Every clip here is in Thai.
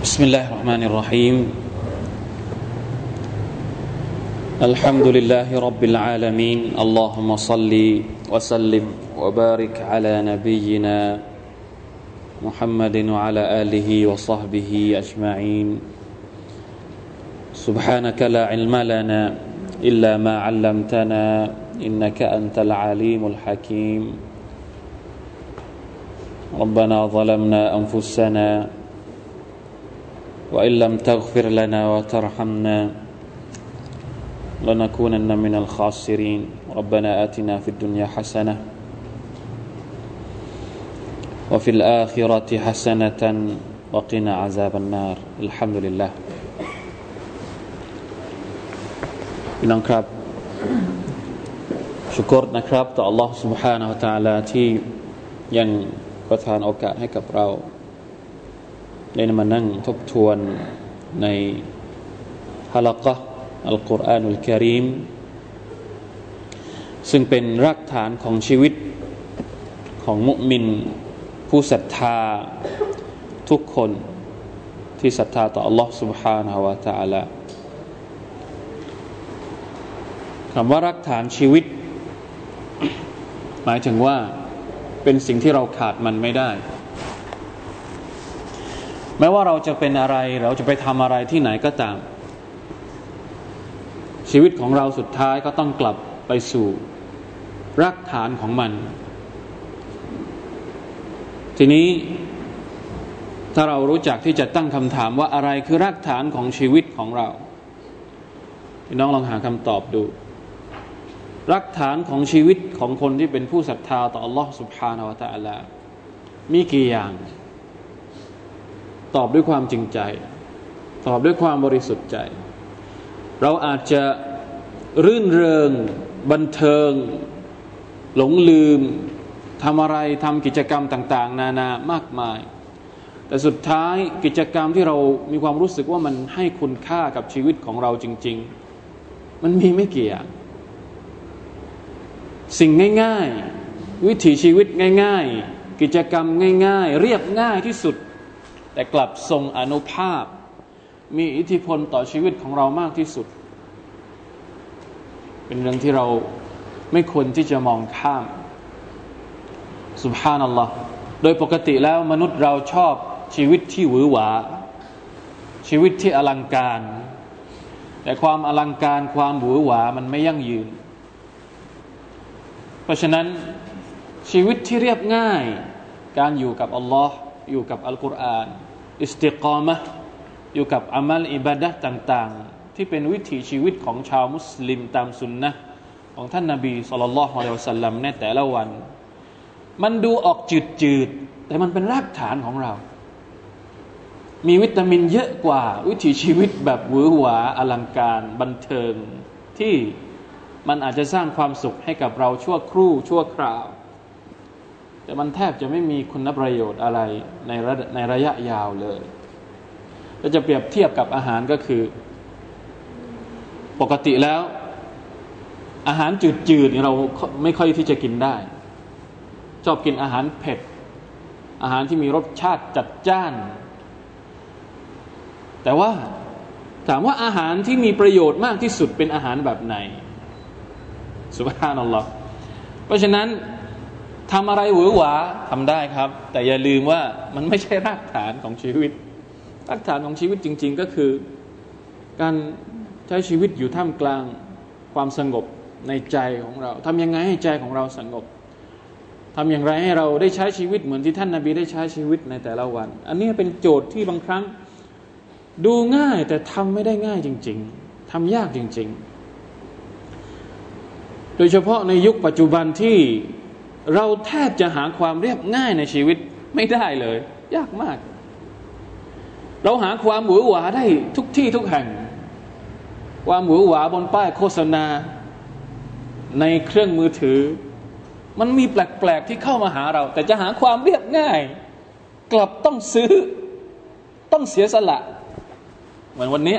بسم الله الرحمن الرحيم. الحمد لله رب العالمين. اللهم صل وسلم وبارك على نبينا محمد وعلى آله وصحبه أجمعين. سبحانك لا علم لنا إلا ما علمتنا إنك أنت العليم الحكيم. ربنا ظلمنا أنفسنا وان لم تغفر لنا وترحمنا لنكونن من الخاسرين ربنا اتنا في الدنيا حسنه وفي الاخره حسنه وقنا عذاب النار الحمد لله พี่น้องครับชุกรนะครับต่อ Allah سبحانه และ تعالى ที่ยังประทานโอกาสให้กับเรา ได้มานั่งทบทวนในฮะลักะอัลกุรอานุลกิริมซึ่งเป็นรากฐานของชีวิตของมุมิน ผู้ศรัทธาทุกคนที่ศรัทธาต่อ Allah سبحانه และ تعالى คำว่ารักฐานชีวิต หมายถึงว่าเป็นสิ่งที่เราขาดมันไม่ได้ แม้ว่าเราจะเป็นอะไรเราจะไปทำอะไรที่ไหนก็ตาม ชีวิตของเราสุดท้ายก็ต้องกลับไปสู่รากฐานของมัน ทีนี้ถ้าเรารู้จักที่จะตั้งคำถามว่าอะไรคือรากฐานของชีวิตของเราพี่น้องลองหาคำตอบดู รักฐานของชีวิตของคนที่เป็นผู้ศรัทธาต่อ Allah Subhanahu wa Taala มีกี่อย่าง ตอบด้วยความจริงใจ ตอบด้วยความบริสุทธิ์ใจ เราอาจจะรื่นเริง บันเทิง หลงลืมทำอะไรทำกิจกรรมต่าง ๆ นานามากมาย แต่สุดท้ายกิจกรรมที่เรามีความรู้สึกว่ามันให้คุณค่ากับชีวิตของเราจริง ๆ มันมีไม่กี่อย่างสิ่งง่าย ๆ วิถีชีวิตง่าย ๆ กิจกรรมง่าย ๆ เรียบง่ายที่สุด แต่กลับทรงอนุภาพ มีอิทธิพลต่อชีวิตของเรามากที่สุด เป็นเรื่องที่เราไม่ควรที่จะมองข้ามสุบฮานัลลอฮ์โดยปกติแล้วมนุษย์เราชอบชีวิตที่หวือหวา ชีวิตที่อลังการ แต่ความอลังการความหวือหวามันไม่ยั่งยืน เพราะฉะนั้นชีวิตที่เรียบง่ายการอยู่กับอัลลอฮ์ อยู่กับอัลกุรอานอิสติกามะอยู่กับอามัลอิบาดะต่าง ๆ ที่เป็นวิถีชีวิตของชาวมุสลิมตามสุนนะของท่านนาบีสุลต่านละฮ์อะลัยฮิสัลลัมในแต่ละวัน มันดูออกจืดๆแต่มันเป็นรากฐานของเรา มีวิตามินเยอะกว่า วิถีชีวิตแบบหวือหวาอลังการบันเทิงที่มันอาจจะสร้างความสุขให้กับเราชั่วครู่ชั่วคราว แต่มันแทบจะไม่มีคุณประโยชน์อะไรในระในระยะยาวเลยก็จะเปรียบเทียบกับอาหารก็คือ ปกติแล้ว อาหารจืดๆเราไม่ค่อยที่จะกินได้ ชอบกินอาหารเผ็ด อาหารที่มีรสชาติจัดจ้าน แต่ว่าถามว่าอาหารที่มีประโยชน์มากที่สุดเป็นอาหารแบบไหนสุบฮานัลลอฮ์เพราะฉะนั้น ทำอะไรหวือหวาทำได้ครับ แต่อย่าลืมว่ามันไม่ใช่รากฐานของชีวิต รากฐานของชีวิตจริง ๆ ก็คือ การใช้ชีวิตอยู่ท่ามกลางความสงบในใจของเราทำยังไงให้ใจของเราสงบทำอย่างไรให้เราได้ใช้ชีวิตเหมือนที่ท่านนาบีได้ใช้ชีวิตในแต่ละวัน อันนี้เป็นโจทย์ที่บางครั้งดูง่ายแต่ทำไม่ได้ง่ายจริง ๆทำยากจริง ๆ โดยเฉพาะในยุคปัจจุบันที่ เราแทบจะหาความเรียบง่ายในชีวิตไม่ได้เลย ยากมาก เราหาความหวือหวาได้ทุกที่ทุกแห่ง ความหวือหวาบนป้ายโฆษณา ในเครื่องมือถือ มันมีแปลก ๆ ที่เข้ามาหาเรา แต่จะหาความเรียบง่าย กลับต้องซื้อ ต้องเสียสละ เหมือนวันนี้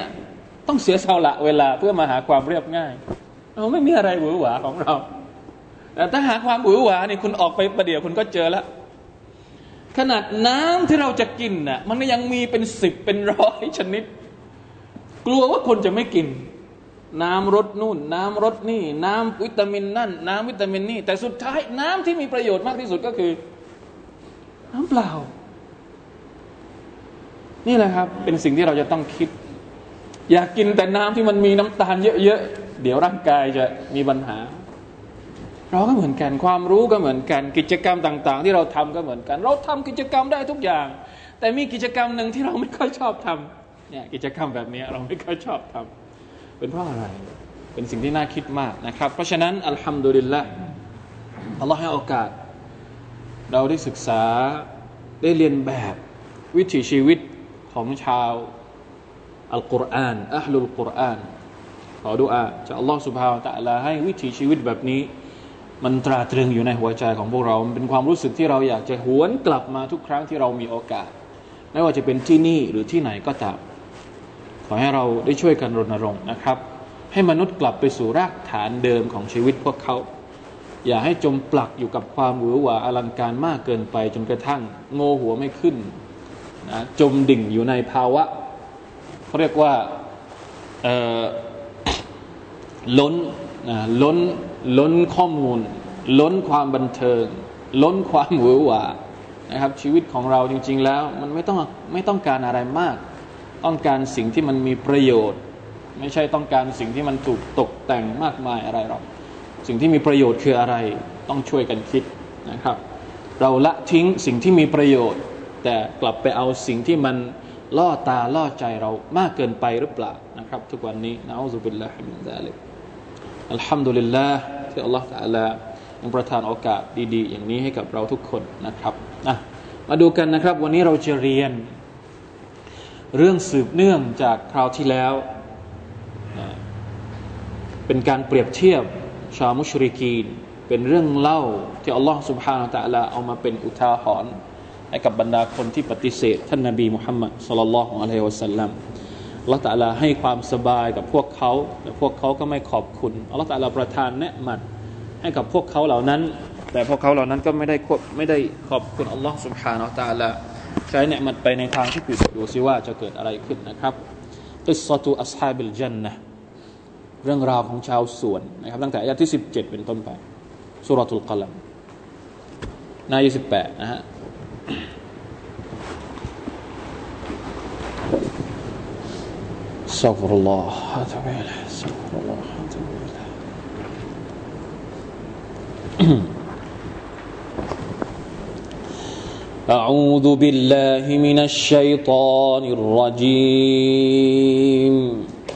ต้องเสียสละเวลาเพื่อมาหาความเรียบง่าย เราไม่มีอะไรหวือหวาของเรา ถ้าหาความหวือหวานี่คุณออกไปประเดี๋ยวคุณก็เจอแล้ว ขนาดน้ำที่เราจะกินน่ะ มันยังมีเป็นสิบเป็นร้อยชนิด กลัวว่าคนจะไม่กิน น้ำรสนู่น น้ำรสนี่ น้ำวิตามินนั่น น้ำวิตามินนี่ แต่สุดท้ายน้ำที่มีประโยชน์มากที่สุดก็คือ น้ำเปล่า นี่แหละครับ เป็นสิ่งที่เราจะต้องคิด อยากกินแต่น้ำที่มันมีน้ำตาลเยอะๆเดี๋ยวร่างกายจะมีปัญหา เราก็เหมือนกันความรู้ก็เหมือนกัน กิจกรรมต่าง ๆ ที่เราทำก็เหมือนกัน เราทำกิจกรรมได้ทุกอย่าง แต่มีกิจกรรมหนึ่งที่เราไม่ค่อยชอบทำเนี่ยกิจกรรมแบบนี้เราไม่ค่อยชอบทำเป็นเพราะอะไร เป็นสิ่งที่น่าคิดมากนะครับ เพราะฉะนั้นอัลฮัมดุลิลละอัลลอฮ์ให้โอกาส เราได้ศึกษาได้เรียนแบบวิถีชีวิตของชาวอัลกุรอานอัลลุลกุรอานขอดุอาจากอัลลอฮ์สุบฮาวตะลาให้วิถีชีวิตแบบนี้ มันตราตรึงอยู่ในหัวใจของพวกเรา มันเป็นความรู้สึกที่เราอยากจะหวนกลับมาทุกครั้งที่เรามีโอกาส ไม่ว่าจะเป็นที่นี่หรือที่ไหนก็ตาม ขอให้เราได้ช่วยกันรณรงค์นะครับ ให้มนุษย์กลับไปสู่รากฐานเดิมของชีวิตพวกเขา อย่าให้จมปลักอยู่กับความหวือหวาอลังการมากเกินไปจนกระทั่งโง่หัวไม่ขึ้นนะจมดิ่งอยู่ในภาวะเขาเรียกว่าล้น ล้นล้นข้อมูล ล้นความบันเทิง ล้นความหวือหวานะครับ ชีวิตของเราจริง ๆ แล้ว มันไม่ต้องไม่ต้องการอะไรมาก ต้องการสิ่งที่มันมีประโยชน์ ไม่ใช่ต้องการสิ่งที่มันถูกตกแต่งมากมายอะไรหรอกสิ่งที่มีประโยชน์คืออะไร ต้องช่วยกันคิดนะครับ เราละทิ้งสิ่งที่มีประโยชน์ แต่กลับไปเอาสิ่งที่มันล่อตาล่อใจเรามากเกินไปหรือเปล่านะครับ ทุกวันนี้นะอัลลอฮฺบิลลาฮิมินซาลิก อัลฮัมดุลิลลาห์ที่อัลลอฮฺตะลายังประทานโอกาสดีๆ อย่างนี้ให้กับเราทุกคนนะครับนะมาดูกันนะครับ วันนี้เราจะเรียน เรื่องสืบเนื่องจากคราวที่แล้ว เป็นการเปรียบเทียบชาวมุชริกีน เป็นเรื่องเล่าที่อัลลอฮฺสุบฮานาตะลาเอามาเป็นอุทาหรณ์ให้กับบรรดาคนที่ปฏิเสธ ท่านนาบีมุฮัมมัดสลลัลลอฮุอะลัยฮิวะสัลลัม ลลอฮฺตะลาให้ความสบายกับพวกเขาแต่พวกเขาก็ไม่ขอบคุณอัลลอฮฺตะลาประทานเนืมัดให้กับพวกเขาเหล่านั้น แต่พวกเขาเหล่านั้นก็ไม่ได้ควบไม่ได้ขอบคุณอัลลอฮฺสุบฮานาอัลตะลาใช้เนืมัดไปในทางที่ผิดดูซิว่าจะเกิดอะไรขึ้นนะครับกิสตุอัสฮาบิลจันนะเรื่องราวของชาวสวนนะครับ ตั้งแต่อายะที่ 17 เป็นต้นไปสุรทูลกลัมหน้า28นะฮะ استغفر الله اتوب إليه. استغفر الله اتوب إليه. أعوذ بالله من الشيطان الرجيم.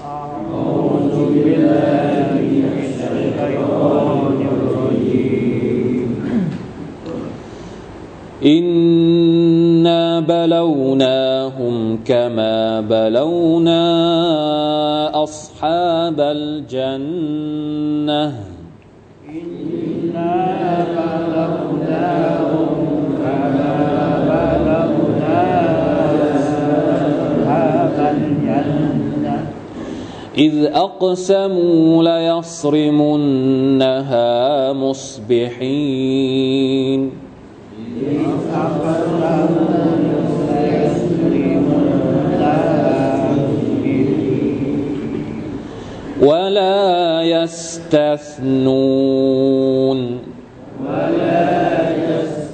أعوذ بالله من الشيطان الرجيم. إنا بلوناهم كما بلونا أصحاب الجنة. إنا بلوناهم كما بلونا أصحاب الجنة. إذ أقسموا ليصرمنها مصبحين. إذ أقسموا ولا يستثنون. ولا يستثنون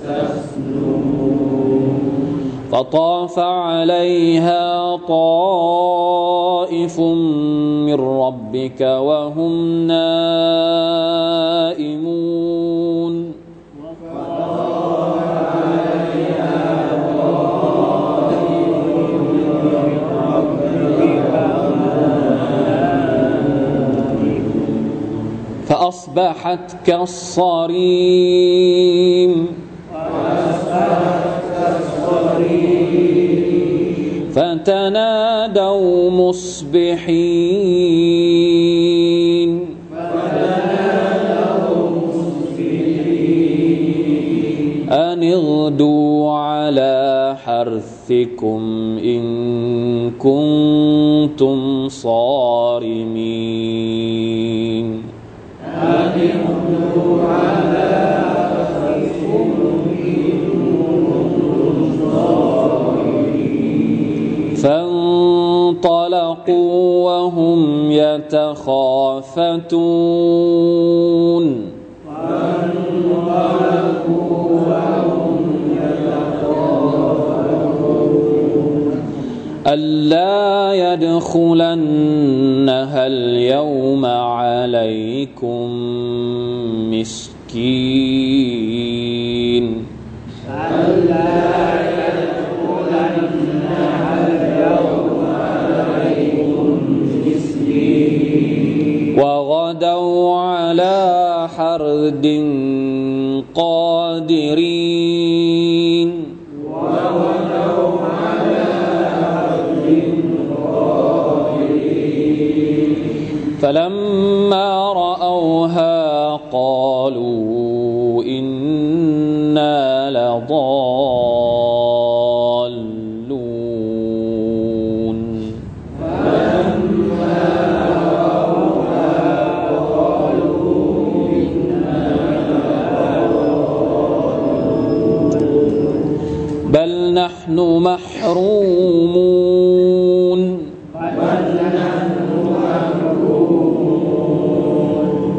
فطاف عليها طائف من ربك وهم نائمون فأصبحت كالصريم. فتنادوا مصبحين. أن اغدوا على حرثكم إن كنتم صارمين. فانطلقوا وهم يتخافتون. ألا يدخلنها اليوم عليكم مسكين ألا اليوم عليكم مسكين وغدوا على حرد قادرين. نحن محرومون.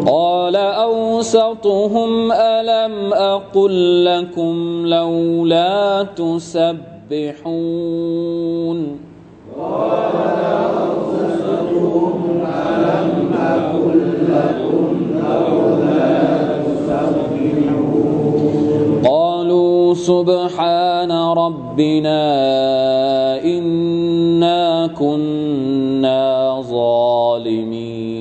قال أوسطهم ألم أقل لكم لولا تسبحون. قال أوسطهم ألم أقل لكم تسبحون قالوا سبحان رب ربنا إنا كنا ظالمين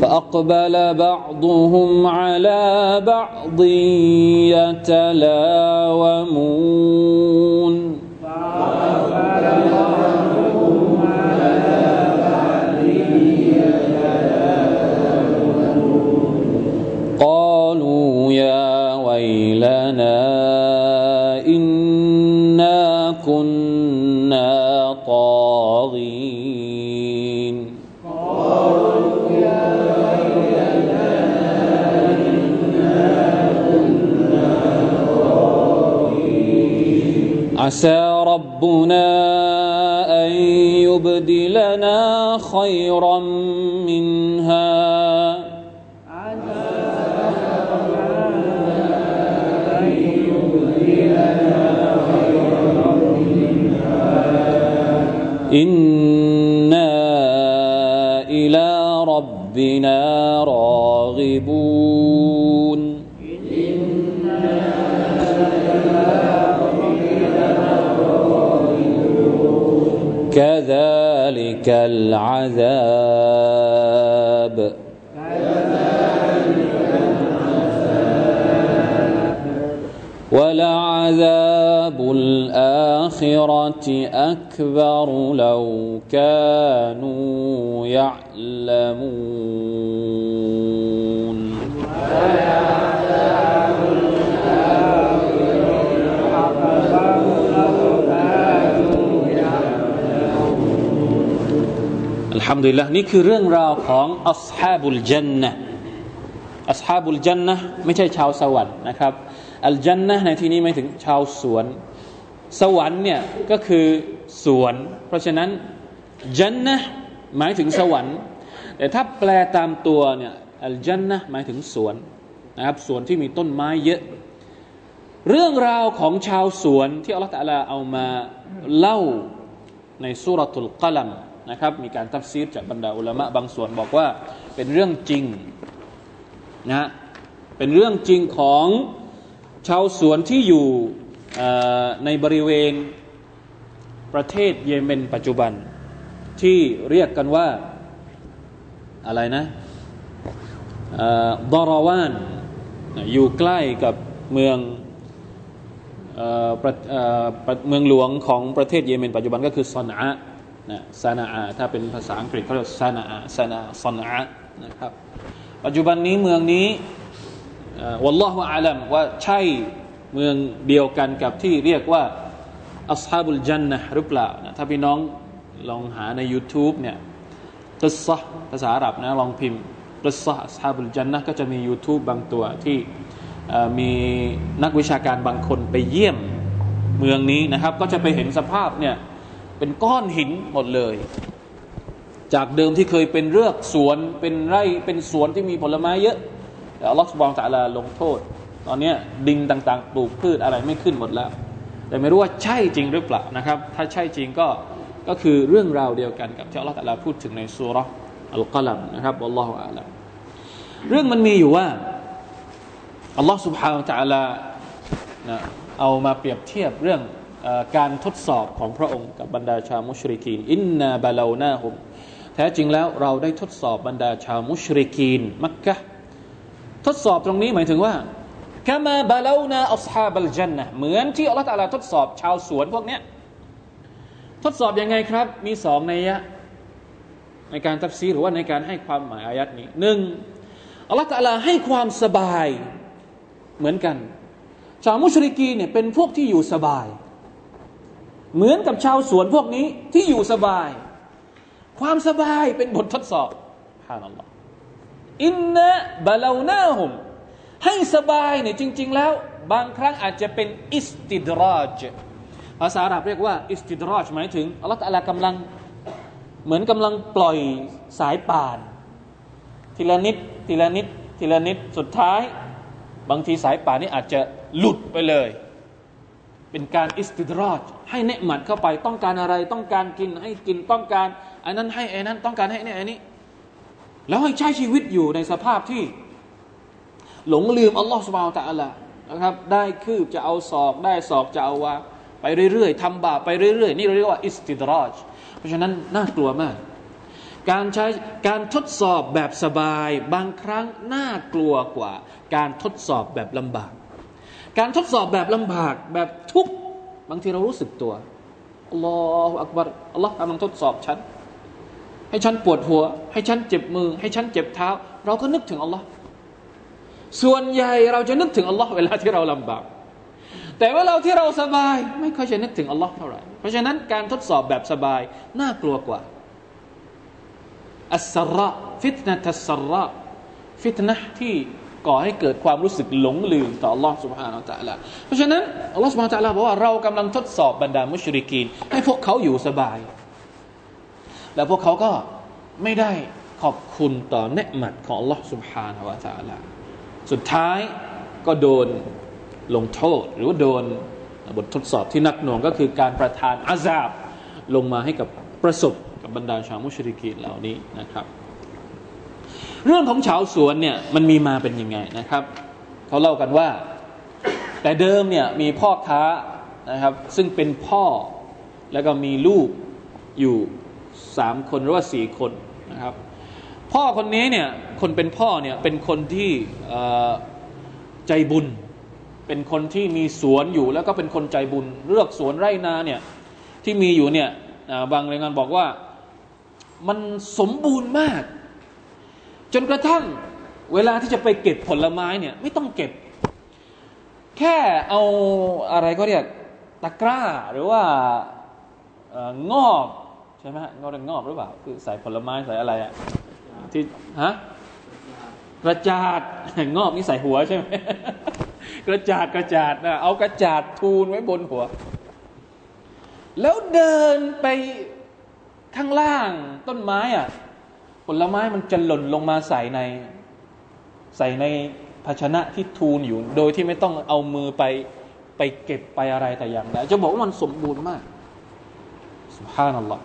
فأقبل بعضهم على بعض يتلاومون عسى ربنا أن يبدلنا خيرا منها. إنا إلى ربنا راغبون. كذلك العذاب. ولعذاب الآخرة أكبر لو كانوا يعلمون. อัลฮัมดุลิลละนี่คือเรื่องราวของอัสฮาบุลจันนะอัสฮาบุลจันนะไม่ใช่ชาวสวรรค์นะครับอัลจันนะในที่นี้หมายถึงชาวสวน สวรรค์เนี่ยก็คือสวน เพราะฉะนั้นจันนะหมายถึงสวรรค์ แต่ถ้าแปลตามตัวเนี่ยอัลจันนะหมายถึงสวนนะครับสวนที่มีต้นไม้เยอะ เรื่องราวของชาวสวนที่อัลลอฮฺตะลาเอามาเล่าในสุรทูลกลัม นะครับ มีการตัฟซีรจากบรรดาอุลามะบางส่วนบอกว่าเป็นเรื่องจริงนะเป็นเรื่องจริงของชาวสวนที่อยู่ในบริเวณประเทศเยเมนปัจจุบัน ที่เรียกกันว่าอะไรนะดาราวานอยู่ใกล้กับเมืองเมืองหลวงของประเทศเยเมนปัจจุบันก็คือซอนอา นะซานาอาถ้าเป็นภาษาอังกฤษเขาเรียกซานาอาซานาซอนอานะครับปัจจุบันนี้เมืองนี้วัลลอฮฺอาลัมว่าใช่เมืองเดียวกันกับที่เรียกว่าอัสฮาบุลจันนะหรือเปล่านะถ้าพี่น้องลองหาใน YouTube เนี่ยกิซะภาษาอาหรับนะลองพิมพ์กิซะอัสฮาบุลจันนะก็จะมี YouTube บางตัวที่มีนักวิชาการบางคนไปเยี่ยมเมืองนี้นะครับ ก็จะไปเห็นสภาพเนี่ย เป็นก้อนหินหมดเลย จากเดิมที่เคยเป็นเรือกสวนเป็นไร่เป็นสวนที่มีผลไม้เยอะอัลลอฮฺสุบานตะลาลงโทษ ตอนนี้ดินต่างๆ ปลูกพืชอะไรไม่ขึ้นหมดแล้ว แต่ไม่รู้ว่าใช่จริงหรือเปล่านะครับ ถ้าใช่จริงก็ก็คือเรื่องราวเดียวกันกับที่อัลลอฮฺตะลาพูดถึงในสุรอัลกัลัมนะครับอัลลอฮฺอาลัมเรื่องมันมีอยู่ว่าอัลลอฮฺสุบฮานตะลาเอามาเปรียบเทียบเรื่อง การทดสอบของพระองค์กับบรรดาชาวมุชริกีนอินนาบาลานาฮุมแท้จริงแล้วเราได้ทดสอบบรรดาชาวมุชริกีนมักกะทดสอบตรงนี้หมายถึงว่ากามาบาลานาอัลฮาบัลจันนะเหมือนที่อัลลอฮฺตาลาทดสอบชาวสวนพวกเนี้ยทดสอบยังไงครับ มีสองนัยยะในการตัฟซีรหรือว่าในการให้ความหมายอายะฮ์นี้หนึ่งอัลลอฮฺตาลาให้ความสบายเหมือนกัน ชาวมุชริกีเนี่ยเป็นพวกที่อยู่สบาย เหมือนกับชาวสวนพวกนี้ที่อยู่สบาย ความสบายเป็นบททดสอบسبحان الله إنا بلوناهم ให้สบายเนี่ยจริง ๆ แล้ว บางครั้งอาจจะเป็นอิสติดรอจภาษาอาหรับเรียกว่าอิสติดรอจหมายถึงอัลลอฮฺตะลากำลัง เหมือนกำลังปล่อยสายป่าน ทีละนิด ทีละนิด ทีละนิดสุดท้าย บางทีสายป่านนี้อาจจะหลุดไปเลย เป็นการอิสติดรอด ให้เนืหมัดเข้าไปต้องการอะไร ต้องการกินให้กินต้องการอันนั้นให้อันนั้นต้องการให้เนี่ยอันนี้ แล้วให้ใช้ชีวิตอยู่ในสภาพที่ หลงลืมอัลลอฮฺสุบานตะอัลละนะครับ ได้คืบจะเอาศอกได้ศอกจะเอาวาไปเรื่อยๆทำบาปไปเรื่อยๆ นี่เราเรียกว่าอิสติดรอดเพราะฉะนั้นน่ากลัวมาก การใช้การทดสอบแบบสบายบางครั้งน่ากลัวกว่า การทดสอบแบบลำบาก การทดสอบแบบลำบากแบบทุก บางทีเรารู้สึกตัวอัลลอฮฺอักบารอัลลอฮ์กำลังทดสอบฉัน ให้ฉันปวดหัว ให้ฉันเจ็บมือ ให้ฉันเจ็บเท้า เราก็นึกถึงอัลลอฮ์ส่วนใหญ่เราจะนึกถึงอัลลอฮ์เวลาที่เราลำบาก แต่ว่าเราที่เราสบาย ไม่ค่อยจะนึกถึงอัลลอฮ์เท่าไหร่เพราะฉะนั้นการทดสอบแบบสบายน่ากลัวกว่าอัสระฟิตนะทัสระฟิตนะที่ ก่อให้เกิดความรู้สึกหลงลืมต่อ Allah سبحانه และ تعالى เพราะฉะนั้น Allah سبحانه และ تعالى บอกว่าเรากำลังทดสอบบรรดามุชริกีน ให้พวกเขาอยู่สบาย แล้วพวกเขาก็ไม่ได้ขอบคุณต่อเนืหมัดของ Allah سبحانه และ تعالى สุดท้ายก็โดนลงโทษ หรือว่าโดนบททดสอบที่นักหน่วงก็คือการประทานอาซาบลงมาให้กับประสบบรรดาชาวมุชริกีนเหล่านี้นะครับ เรื่องของชาวสวนเนี่ยมันมีมาเป็นยังไงนะครับเขาเล่ากันว่า แต่เดิมเนี่ยมีพ่อค้านะครับ ซึ่งเป็นพ่อแล้วก็มีลูกอยู่สามคนหรือว่าสี่คนนะครับ พ่อคนนี้เนี่ยคนเป็นพ่อเนี่ยเป็นคนที่ใจบุญ เป็นคนที่มีสวนอยู่แล้วก็เป็นคนใจบุญ เลือกสวนไร่นาเนี่ยที่มีอยู่เนี่ยบางรายงานบอกว่ามันสมบูรณ์มาก จนกระทั่งเวลาที่จะไปเก็บผลไม้เนี่ย ไม่ต้องเก็บ แค่เอาอะไรก็เรียกตะกร้าหรือว่างอบใช่ไหมฮะงอบงอบหรือเปล่า คือใส่ผลไม้ใส่อะไรอะที่ฮะกระจาดงอบนี่ใส่หัวใช่ไหมกระจาดกระจาดนะเอากระจาดทูลไว้บนหัว แล้วเดินไปข้างล่างต้นไม้อะ ผลไม้มันจะหล่นลงมาใส่ใน ใส่ในภาชนะที่ทูลอยู่ โดยที่ไม่ต้องเอามือไปไปเก็บไปอะไรแต่อย่างใดจะบอกว่ามันสมบูรณ์มากสุภาพนัลลอฮ์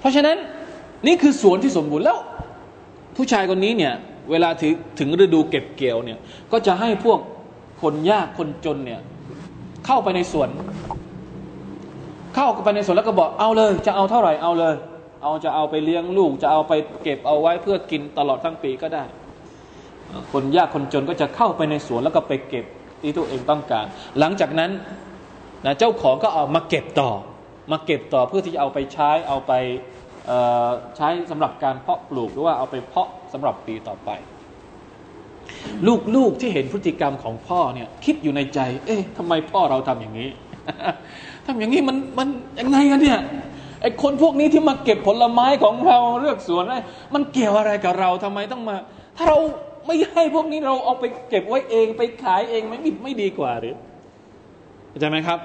เพราะฉะนั้นนี่คือสวนที่สมบูรณ์แล้ว ผู้ชายคนนี้เนี่ยเวลาถึงถึงฤดูเก็บเกี่ยวเนี่ย ก็จะให้พวกคนยากคนจนเนี่ย เข้าไปในสวน เข้าไปในสวนแล้วก็บอกเอาเลย จะเอาเท่าไหร่เอาเลย เอาจะเอาไปเลี้ยงลูก จะเอาไปเก็บเอาไว้เพื่อกินตลอดทั้งปีก็ได้ คนยากคนจนก็จะเข้าไปในสวนแล้วก็ไปเก็บที่ตัวเองต้องการ หลังจากนั้นนะเจ้าของก็เอามาเก็บต่อ มาเก็บต่อเพื่อที่จะเอาไปใช้เอาไปใช้สำหรับการเพาะปลูกหรือว่าเอาไปเพาะสำหรับปีต่อไป ลูกๆที่เห็นพฤติกรรมของพ่อเนี่ยคิดอยู่ในใจ เอ๊ะทำไมพ่อเราทำอย่างนี้ทำอย่างนี้มันมันยังไงกันเนี่ย ไอ้คนพวกนี้ที่มาเก็บผลไม้ของเราเลือกสวนไอ้มันเกี่ยวอะไรกับเราทำไมต้องมา ถ้าเราไม่ให้พวกนี้เราเอาไปเก็บไว้เองไปขายเองไม่ไม่ดีกว่าหรือเข้าใจไหมครับ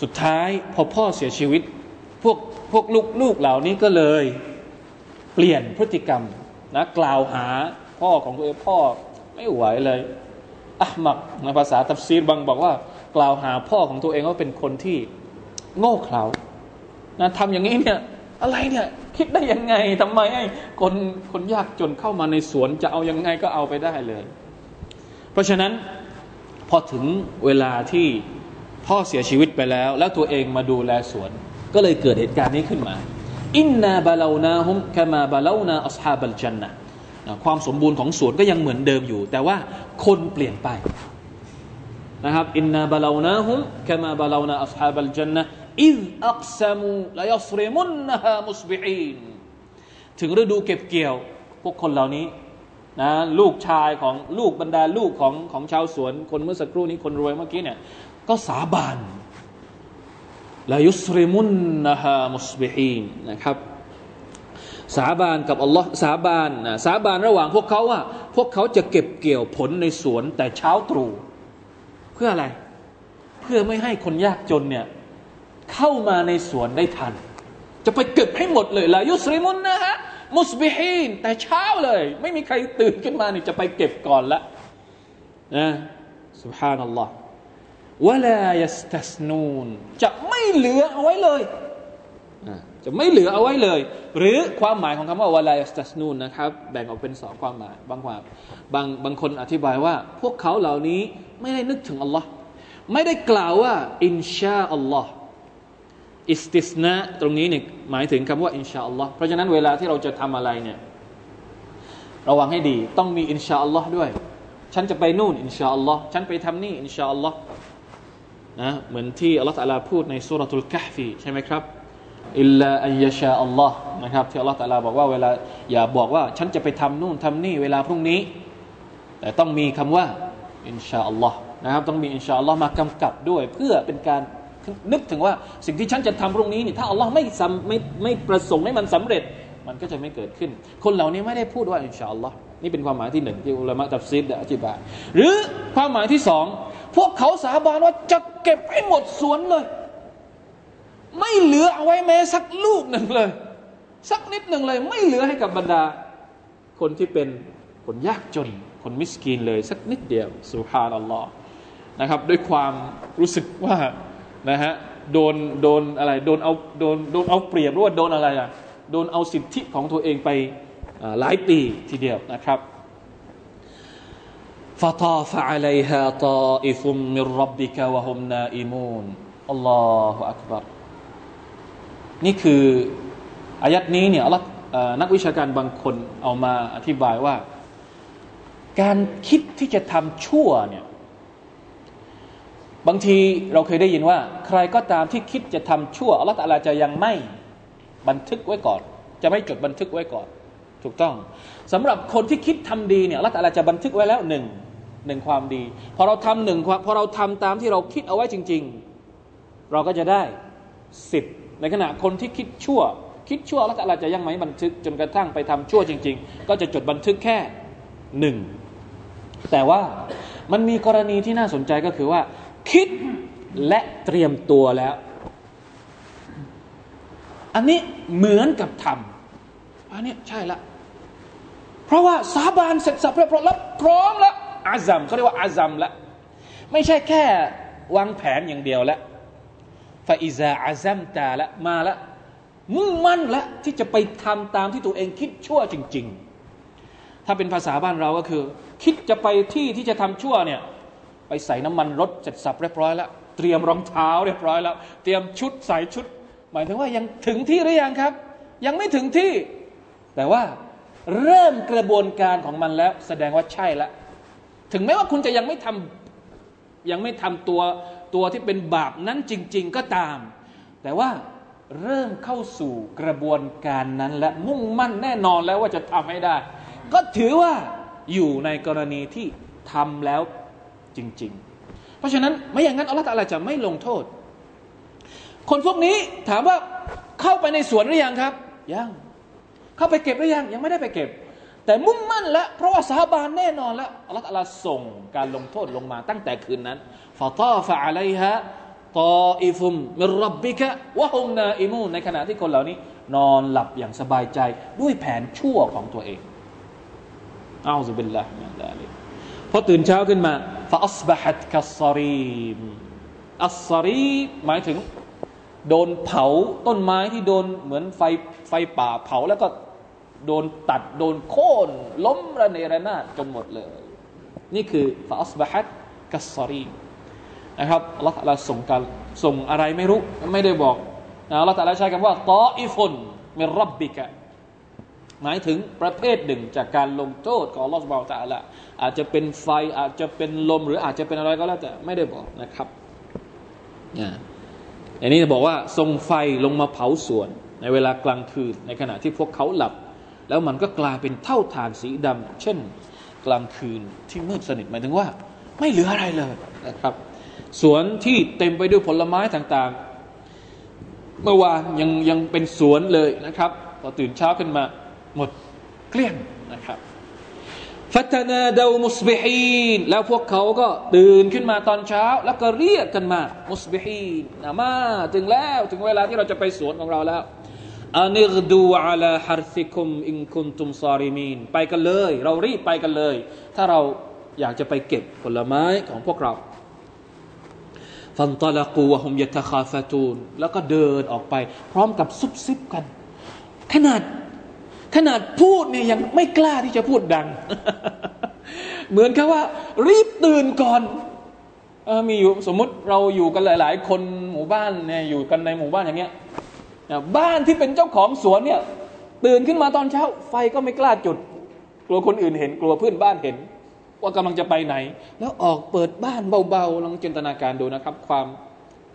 สุดท้ายพอพ่อเสียชีวิต พวกพวกลูกลูกเหล่านี้ก็เลยเปลี่ยนพฤติกรรมนะกล่าวหาพ่อของตัวเองพ่อไม่ไหวเลยอะมักในภาษาตัฟซีรบางบอกว่ากล่าวหาพ่อของตัวเองว่าเป็นคนที่ โง่เขลานะทำอย่างนี้เนี่ย อะไรเนี่ย คิดได้ยังไงทำไมไอ้คนคนยากจนเข้ามาในสวนจะเอายังไงก็เอาไปได้เลย เพราะฉะนั้นพอถึงเวลาที่พ่อเสียชีวิตไปแล้ว แล้วตัวเองมาดูแลสวน ก็เลยเกิดเหตุการณ์นี้ขึ้นมา إنا بلوناهم كما بلونا أصحاب الجنة ความสมบูรณ์ของสวนก็ยังเหมือนเดิมอยู่ แต่ว่าคนเปลี่ยนไปนะครับإنا بلوناهم كما بلونا أصحاب الجنة إذ أقسموا ليصرمنها مصبحين ถึงฤดูเก็บเกี่ยว พวกคนเหล่านี้นะลูกชายของลูกบรรดาลูกของของชาวสวน คนเมื่อสักครู่นี้คนรวยเมื่อกี้เนี่ย ก็สาบานลายุสริมุนนะฮะมุสบิอีนนะครับ สาบานกับอัลลอฮ์สาบานนะสาบานระหว่างพวกเขาว่าพวกเขาจะเก็บเกี่ยวผลในสวนแต่เช้าตรู่เพื่ออะไร เพื่อไม่ให้คนยากจนเนี่ย เข้ามาในสวนได้ทัน จะไปเก็บให้หมดเลยลายุสริมุนนะฮะมุสบิฮีนแต่เช้าเลย ไม่มีใครตื่นขึ้นมานี่จะไปเก็บก่อนละนะสุบฮานัลลอฮ์วะลายัสตัสนูนจะไม่เหลือเอาไว้เลยจะไม่เหลือเอาไว้เลย หรือความหมายของคำว่าวาลายัสตัสนูนนะครับแบ่งออกเป็นสองความหมายบางความบางบางคนอธิบายว่า พวกเขาเหล่านี้ไม่ได้นึกถึงอัลลอฮ์ไม่ได้กล่าวว่า อินชาอัลลอฮ์ อิสติสนะตรงนี้เนี่ยหมายถึงคำว่าอินชาอัลลอฮ์เพราะฉะนั้นเวลาที่เราจะทำอะไรเนี่ยระวังให้ดี ต้องมีอินชาอัลลอฮ์ด้วย ฉันจะไปนู่นอินชาอัลลอฮ์ฉันไปทำนี่อินชาอัลลอฮ์นะเหมือนที่อัลลอฮ์ตะลาพูดในسورة الكهف ใช่ไหมครับ إلا أن يشاء الله นะครับที่อัลลอฮ์ตะลาบอกว่าเวลาอย่าบอกว่า ฉันจะไปทำนู่นทำนี่เวลาพรุ่งนี้ แต่ต้องมีคำว่าอินชาอัลลอฮ์นะครับต้องมีอินชาอัลลอฮ์มากำกับด้วย เพื่อเป็นการ นึกถึงว่าสิ่งที่ฉันจะทำพรุ่งนี้นี่ถ้าอัลลอฮ์ไม่ไม่ไม่ประสงค์ให้มันสำเร็จ มันก็จะไม่เกิดขึ้น คนเหล่านี้ไม่ได้พูดว่าอินชาอัลลอฮ์นี่เป็นความหมายที่หนึ่งที่อุลามะตัฟซีดอธิบาย หรือความหมายที่สองพวกเขาสาบานว่าจะเก็บให้หมดสวนเลย ไม่เหลือเอาไว้แม้สักลูกหนึ่งเลย สักนิดหนึ่งเลย ไม่เหลือให้กับบรรดา คนที่เป็นคนยากจน คนมิสกีนเลย สักนิดเดียวสุฮานัลลอฮ์นะครับ ด้วยความรู้สึกว่า นะฮะโดนโดนอะไรโดนเอาโดนโดนเอาเปรียบหรือว่าโดนอะไรอะโดนเอาสิทธิของตัวเองไปหลายปีทีเดียวนะครับฟาตาฟะอัลัยฮะตาอิฟุมมิรับบิกะวะฮุมนนี่คืออายัดนี้เนี่ยนักวิชาการบางคนเอามาอธิบายว่า การคิดที่จะทำชั่วเนี่ย บางทีเราเคยได้ยินว่า ใครก็ตามที่คิดจะทำชั่วอัลลอฮฺตะลาจะยังไม่บันทึกไว้ก่อน จะไม่จดบันทึกไว้ก่อน ถูกต้องสำหรับคนที่คิดทำดีเนี่ยอัลลอฮฺตะลาจะบันทึกไว้แล้วหนึ่งหนึ่งความดี พอเราทำหนึ่งพอเราทำตามที่เราคิดเอาไว้จริง ๆ เราก็จะได้สิบในขณะคนที่คิดชั่ว คิดชั่วอัลลอฮฺตะลาจะยังไม่บันทึกจนกระทั่งไปทำชั่วจริง ๆ ก็จะจดบันทึกแค่หนึ่งแต่ว่ามันมีกรณีที่น่าสนใจก็คือว่า คิดและเตรียมตัวแล้ว อันนี้เหมือนกับทำอันนี้ใช่ละ เพราะว่าสาบานเสร็จสับเรียบร้อยแล้วพร้อมแล้วอาซัมเขาเรียกว่าอาซัมแล้วไม่ใช่แค่วางแผนอย่างเดียวแล้วฟาอิซาอาซัมตาละมาละมุ่งมั่นละที่จะไปทำตามที่ตัวเองคิดชั่วจริง ๆ ถ้าเป็นภาษาบ้านเราก็คือ คิดจะไปที่ที่จะทำชั่วเนี่ย ไปใส่น้ำมันรถเสร็จสับเรียบร้อยแล้วเตรียมรองเท้าเรียบร้อยแล้ว เตรียมชุดใส่ชุด หมายถึงว่ายังถึงที่หรือยังครับ ยังไม่ถึงที่ แต่ว่าเริ่มกระบวนการของมันแล้ว แสดงว่าใช่แล้วถึงแม้ว่าคุณจะยังไม่ทำยังไม่ทำตัวตัวที่เป็นบาปนั้นจริง ๆก็ตาม แต่ว่าเริ่มเข้าสู่กระบวนการนั้นและมุ่งมั่นแน่นอนแล้วว่าจะทำให้ได้ ก็ถือว่าอยู่ในกรณีที่ทำแล้ว จริง ๆ เพราะฉะนั้นไม่อย่างนั้นอัลลอฮฺตะลาจะไม่ลงโทษ คนพวกนี้ถามว่าเข้าไปในสวนหรือยังครับ ยัง เข้าไปเก็บหรือยัง ยังไม่ได้ไปเก็บ แต่มุ่งมั่นแล้วเพราะว่าสาบานแน่นอนแล้วอัลลอฮฺส่งการลงโทษลงมาตั้งแต่คืนนั้นفطاف عليها طائف من ربك وهم نائمون ในขณะที่คนเหล่านี้ นอนหลับอย่างสบายใจด้วยแผนชั่วของตัวเองأعوذ بالله من ذلك พอตื่นเช้าขึ้นมาفأصبحت كالصريم الصريم หมายถึง โดนเผาต้นไม้ที่โดนเหมือนไฟไฟป่าเผาแล้วก็โดนตัดโดนโค่นล้มระเนระนาดจนหมดเลย นี่คือฟาอัสบะฮัตกัสซารีนะครับอัลลอฮฺส่งการส่งอะไรไม่รู้ ไม่ได้บอกอัลลอฮฺใช้คำว่าตออิฟุนมิรับบิกะ หมายถึงประเภทหนึ่งจากการลงโทษของลอสบร์ตะละอาจจะเป็นไฟอาจจะเป็นลมหรืออาจจะเป็นอะไรก็แล้วแต่ไม่ได้บอกนะครับอันนี้บอกว่าทรงไฟลงมาเผาสวน ในเวลากลางคืน ในขณะที่พวกเขาหลับ แล้วมันก็กลายเป็นเท่าฐานสีดำเช่นกลางคืนที่มืดสนิทหมายถึงว่า ไม่เหลืออะไรเลยนะครับ สวนที่เต็มไปด้วยผลไม้ต่างๆ เมื่อวานยังยังเป็นสวนเลยนะครับ พอตื่นเช้าขึ้นมา หมดเกลี้ยงนะครับฟัตนาดาวมุสบิฮีนแล้วพวกเขาก็ตื่นขึ้นมาตอนเช้า แล้วก็เรียกกันมามุสบิฮีนนะมาถึงแล้วถึงเวลาที่เราจะไปสวนของเราแล้วอานิกดูอัลาฮาร์ซิคุมอินคุนตุมซาริมีนไปกันเลย เรารีบไปกันเลย ถ้าเราอยากจะไปเก็บผลไม้ของพวกเราฟันตะลกูวะฮุมยะตะคาฟตูนแล้วก็เดินออกไป พร้อมกับซุบซิบกัน ขนาด ขนาดพูดเนี่ยยังไม่กล้าที่จะพูดดัง เหมือนกับว่า รีบตื่นก่อนอมีอยู่สมมุติเราอยู่กันหลาย ๆ คนหมู่บ้านเนี่ยอยู่กันในหมู่บ้านอย่างเงี้ยบ้านที่เป็นเจ้าของสวนเนี่ย ตื่นขึ้นมาตอนเช้า ไฟก็ไม่กล้าจุด กลัวคนอื่นเห็น กลัวเพื่อนบ้านเห็น ว่ากำลังจะไปไหน แล้วออกเปิดบ้านเบาๆลองจินตนาการดูนะครับ ความ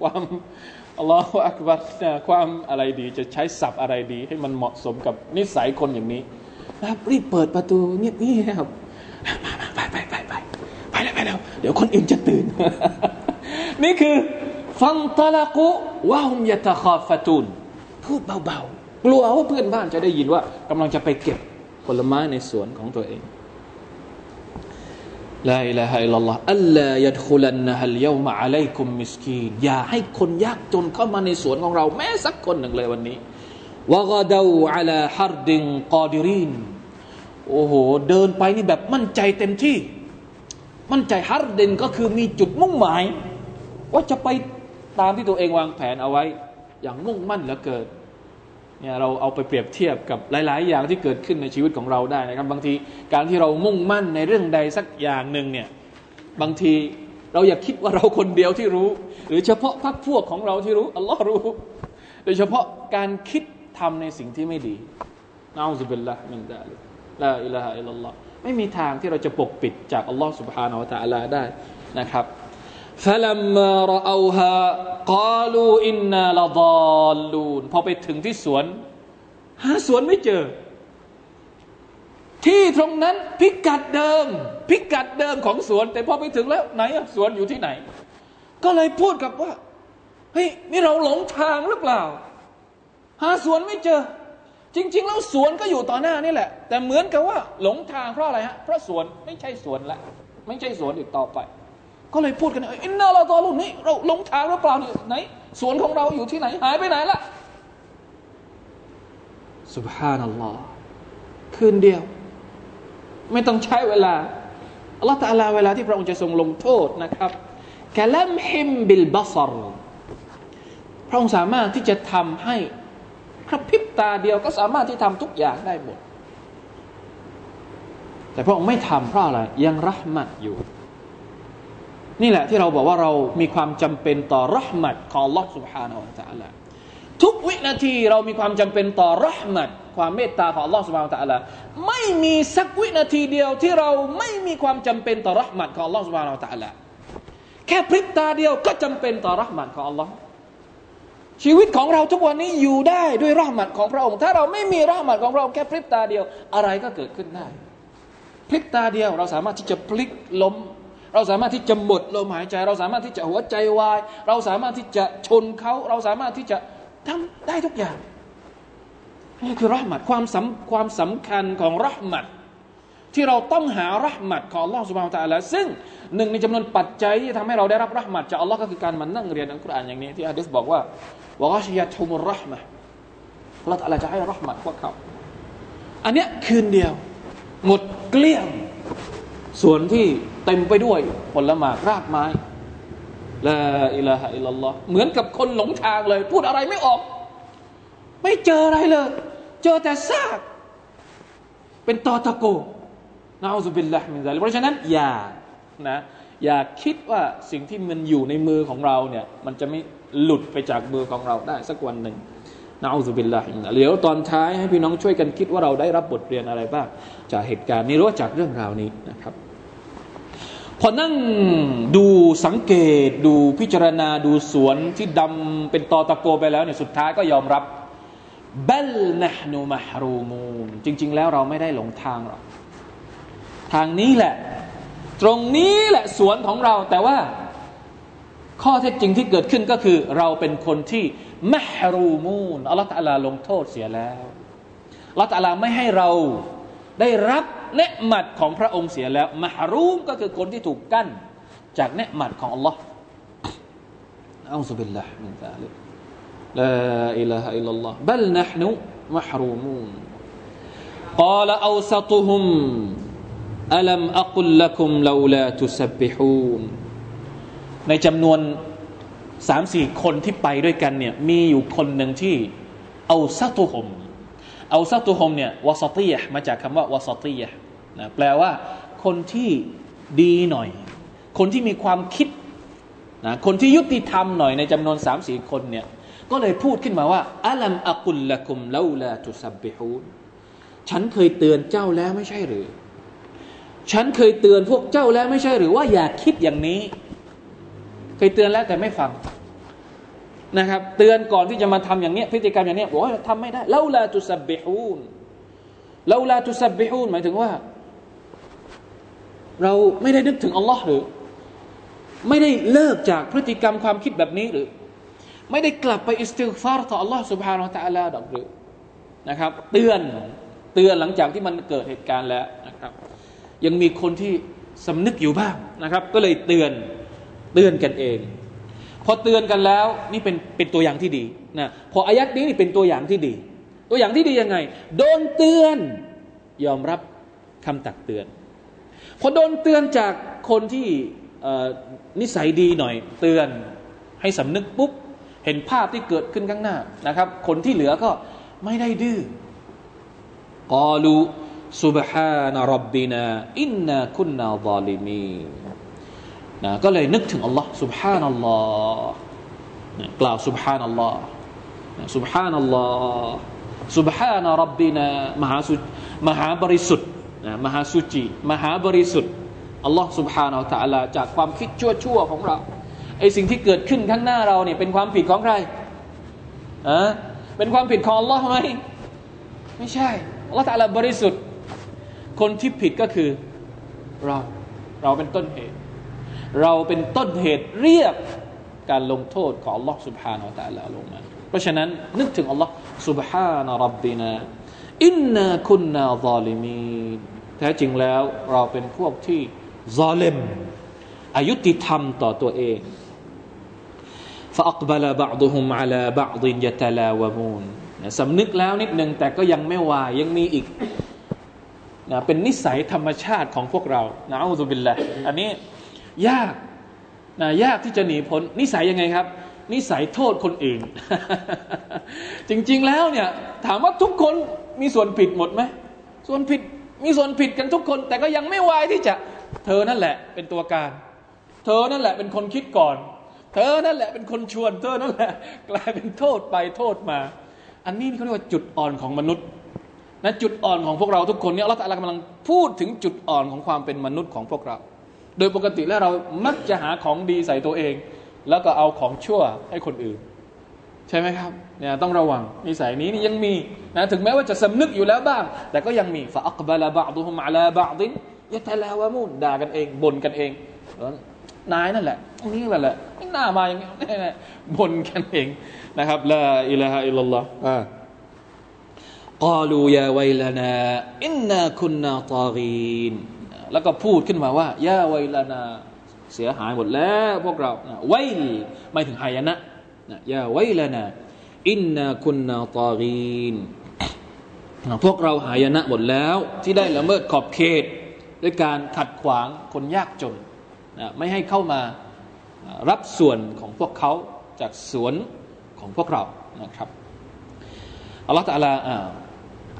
ความ อัลลอฮฺอักบัรความอะไรดีจะใช้ศัพท์อะไรดี ให้มันเหมาะสมกับนิสัยคนอย่างนี้นะครับรีบเปิดประตูเงียบนี่ครับไปไปไปไปไปแล้วไปแล้วเดี๋ยวคนอื่นจะตื่น นี่คือ فانطلقوا وهم يتخافتون พูดเบาๆ กลัวว่าเพื่อนบ้านจะได้ยินว่ากำลังจะไปเก็บผลไม้ในสวนของตัวเอง لا إله إلا الله أن لا يدخلنها اليوم عليكم مسكين อย่าให้คนยากจนเข้ามาในสวนของเราแม้สักคนหนึ่งเลยวันนี้ وغدوا على حردกอดิรินโอ้โห เดินไปนี่แบบมั่นใจเต็มที่ มั่นใจฮาร์ดินก็คือมีจุดมุ่งหมาย ว่าจะไปตามที่ตัวเองวางแผนเอาไว้ อย่างมุ่งมั่นเหลือเกิน เนี่ยเราเอาไปเปรียบเทียบกับหลาย ๆ อย่างที่เกิดขึ้นในชีวิตของเราได้นะครับ บางทีการที่เรามุ่งมั่นในเรื่องใดสักอย่างหนึ่งเนี่ยบางทีเราอยากคิดว่าเราคนเดียวที่รู้ หรือเฉพาะพรรคพวกของเราที่รู้อัลลอฮ์รู้ โดยเฉพาะการคิดทำในสิ่งที่ไม่ดีนาอุบิลละมินดาลิลาอิลาฮะอิลลัลลอฮ์ไม่มีทางที่เราจะปกปิดจากอัลลอฮ์ سبحانه และ تعالى ได้นะครับ فلما رأوها قالوا إنا لضالون พอไปถึงที่สวน หาสวนไม่เจอ ที่ตรงนั้นพิกัดเดิม พิกัดเดิมของสวน แต่พอไปถึงแล้วไหนอะสวนอยู่ที่ไหน ก็เลยพูดกับว่าเฮ้ยนี่เราหลงทางหรือเปล่า หาสวนไม่เจอ จริง ๆ แล้วสวนก็อยู่ต่อหน้านี่แหละ แต่เหมือนกับว่า หลงทางเพราะอะไรฮะเพราะสวนไม่ใช่สวนละไม่ใช่สวนอีกต่อไป ก็เลยพูดกันอินนาลาตอลุนนี่เราลงทางหรือเปล่านี่ไหนสวนของเราอยู่ที่ไหนหายไปไหนละสุบฮานัลลอฮ์คืนเดียว ไม่ต้องใช้เวลาอัลลอฮฺตาลาเวลาที่พระองค์จะทรงลงโทษนะครับกะลัมฮิมบิลบัซรพระองค์สามารถที่จะทำให้กระพริบตาเดียวก็สามารถที่ทำทุกอย่างได้หมด แต่พระองค์ไม่ทำเพราะอะไรยังรักมัดอยู่ นี่แหละที่เราบอกว่าเรามีความจำเป็นต่อรหมัดของ Allah سبحانه และ تعالى ทุกวินาทีเรามีความจำเป็นต่อรหมัดความเมตตาของ Allah سبحانه และ تعالى ไม่มีสักวินาทีเดียวที่เราไม่มีความจำเป็นต่อรหมัดของ Allah سبحانه และ تعالى แค่พริบตาเดียวก็จำเป็นต่อรหมัดของ Allah ชีวิตของเราทุกวันนี้อยู่ได้ด้วยรหมัดของพระองค์ ถ้าเราไม่มีรหมัดของพระองค์แค่พริบตาเดียวอะไรก็เกิดขึ้นได้พลิกตาเดียวเราสามารถที่จะพลิกล้ม เราสามารถที่จะหมดลมหายใจ เราสามารถที่จะหัวใจวาย เราสามารถที่จะชนเขา เราสามารถที่จะทำได้ทุกอย่างนี่คือรหมัดความสำความสำคัญของรหมัดที่เราต้องหารหมัดของอัลลอฮฺสุบฮานตะลาซึ่งหนึ่งในจำนวนปัจจัยที่ทำให้เราได้รับรหมัดจากอัลลอฮ์ก็คือการมานั่งเรียนอัลกุรอานอย่างนี้ที่อาดิษบอกว่าวะกชยะทุมุรหมะอัลลอฮฺตะลาจะให้รหมัดพวกเขา อันเนี้ยคืนเดียว หมดเกลี้ยงส่วนที่ เต็มไปด้วยผลหมากรากไม้ลาอิลาฮะอิลลัลลอฮ์เหมือนกับคนหลงทางเลย พูดอะไรไม่ออก ไม่เจออะไรเลย เจอแต่ซาก เป็นตอตะโกนะอัลลอฮฺบิลละมินซาลิเพราะฉะนั้นอย่านะอย่าคิดว่าสิ่งที่มันอยู่ในมือของเราเนี่ยมันจะไม่หลุดไปจากมือของเราได้สักวันหนึ่งนะอัลลอฮฺบิลละมินซาลเดี๋ยวตอนท้ายให้พี่น้องช่วยกันคิดว่าเราได้รับบทเรียนอะไรบ้างจากเหตุการณ์นี้หรือว่าจากเรื่องราวนี้นะครับ พอนั่งดูสังเกตดูพิจารณาดูสวนที่ดำเป็นตอตะโกไปแล้วเนี่ยสุดท้ายก็ยอมรับเบลนะฮนูมะฮรูมูนจริง ๆ แล้วเราไม่ได้หลงทางหรอกทางนี้แหละ ตรงนี้แหละสวนของเราแต่ว่า ข้อเท็จจริงที่เกิดขึ้นก็คือ เราเป็นคนที่มะฮรูมูนอัลลอฮฺตะลาลงโทษเสียแล้วอัลลอฮฺตะลาไม่ให้เรา ได้รับเนืหมัดของพระองค์เสียแล้วมหารูมก็คือคนที่ถูกกั้นจากเนืหมัดของอัลลอฮ์อัลลอฮฺบิลลาห์มินซาลิกลาอิลาฮะอิลลัลลอฮ์บัลนะฮนุมหรูมูน قال أوسطهم ألم أقل لكم لولا تسبحون ในจำนวนสามสี่คนที่ไปด้วยกันเนี่ยมีอยู่คนหนึ่งที่เอาซัตุฮุม เอาซัตุฮมเนี่ยวาสตียมาจากคำว่าวาสตียนะแปลว่า คนที่ดีหน่อย คนที่มีความคิดนะคนที่ยุติธรรมหน่อยในจำนวนสามสี่คนเนี่ยก็เลยพูดขึ้นมาว่าอัลัมอักุลละกุมลาลาตุสับบิฮูนฉันเคยเตือนเจ้าแล้วไม่ใช่หรือ ฉันเคยเตือนพวกเจ้าแล้วไม่ใช่หรือว่าอย่าคิดอย่างนี้ เคยเตือนแล้วแต่ไม่ฟัง นะครับ เตือนก่อนที่จะมาทำอย่างเนี้ยพฤติกรรมอย่างเนี้ยบอกว่าทำไม่ได้เลาลาตุสับบิฮูนเลาลาตุสับบิฮูนหมายถึงว่า เราไม่ได้นึกถึงอัลลอฮ์หรือ ไม่ได้เลิกจากพฤติกรรมความคิดแบบนี้หรือ ไม่ได้กลับไปอิสติฟาร์ต่ออัลลอฮ์สุบฮานาตะอัลาดอกหรือนะครับ เตือนเตือนหลังจากที่มันเกิดเหตุการณ์แล้วนะครับ ยังมีคนที่สำนึกอยู่บ้างนะครับ ก็เลยเตือนเตือนกันเอง พอเตือนกันแล้ว นี่เป็นเป็นตัวอย่างที่ดีนะพออายัดนี้นี่เป็นตัวอย่างที่ดี ตัวอย่างที่ดียังไง โดนเตือนยอมรับคำตักเตือนพอโดนเตือนจากคนที่นิสัยดีหน่อย เตือนให้สำนึกปุ๊บ เห็นภาพที่เกิดขึ้นข้างหน้านะครับ คนที่เหลือก็ไม่ได้ดื้อกอลู سبحان ربنا إنا كنا ظالمين นะก็เลยนึกถึงอัลลอฮ์ سبحان อัลลอฮ์กล่าว سبحان อัลลอฮ์ سبحان อัลลอฮ์ سبحان ربنا มหาสุมหาบริสุทธิ์มหาสุจิมหาบริสุทธิ์อัลลอฮ์ سبحانه และ تعالى จากความคิดชั่วๆของเราไอสิ่งที่เกิดขึ้นข้างหน้าเราเนี่ยเป็นความผิดของใครอะเป็นความผิดของอัลลอฮ์ไหมไม่ใช่อัลลอฮ์ تعالى บริสุทธิ์ คนที่ผิดก็คือเราเราเป็นต้นเหตุ เราเป็นต้นเหตุเรียกการลงโทษของอัลลอฮ์ سبحانه และ تعالى ลงมาเพราะฉะนั้นนึกถึงอัลลอฮ์ سبحان ربنا อินนาคุณนาซาลิมีแท้จริงแล้วเราเป็นพวกที่ซาเลมอายุติธรรมต่อตัวเอง فأقبل بعضهم على بعض يتلاومون สำนึกแล้วนิดหนึ่งแต่ก็ยังไม่วายยังมีอีกนะเป็นนิสัยธรรมชาติของพวกเรานะอัลลอฮฺบิลละอันนี้ ยากนะยากที่จะหนีพ้นนิสัยยังไงครับ นิสัยโทษคนอื่น จริงๆแล้วเนี่ยถามว่าทุกคนมีส่วนผิดหมดไหมส่วนผิดมีส่วนผิดกันทุกคน แต่ก็ยังไม่วายที่จะ เธอนั่นแหละเป็นตัวการ เธอนั่นแหละเป็นคนคิดก่อน เธอนั่นแหละเป็นคนชวน เธอนั่นแหละ กลายเป็นโทษไปโทษมา อันนี้เขาเรียกว่าจุดอ่อนของมนุษย์นะจุดอ่อนของพวกเราทุกคนเนี่ยเรากำลังพูดถึงจุดอ่อนของความเป็นมนุษย์ของพวกเรา โดยปกติแล้วเรามักจะหาของดีใส่ตัวเอง แล้วก็เอาของชั่วให้คนอื่น ใช่ไหมครับเนี่ยต้องระวังนิสัยนี้นี่ยังมีนะถึงแม้ว่าจะสำนึกอยู่แล้วบ้าง แต่ก็ยังมีฟะอักบาลาบะดุฮุมอาลาบะดินยะตะลาวะมูนด่ากันเองบ่นกันเองนายนั่นแหละนี่แหละแหละไม่น่ามาอย่างนี้บ่นกันเองนะครับละอิละฮะอิลลัลลอฮ์อ่ากาลูยาไวลานาอินนาคุนนาตากีน แล้วก็พูดขึ้นมาว่ายาไวลานาเสียหายหมดแล้วพวกเราไวไม่ถึงหายนะยาไวลานาอินนาคุนนาตากีนพวกเราหายนะหมดแล้ว ที่ได้ละเมิดขอบเขต ด้วยการขัดขวางคนยากจนไม่ให้เข้ามารับส่วนของพวกเขาจากสวนของพวกเรานะครับอัลลอฮฺตะลา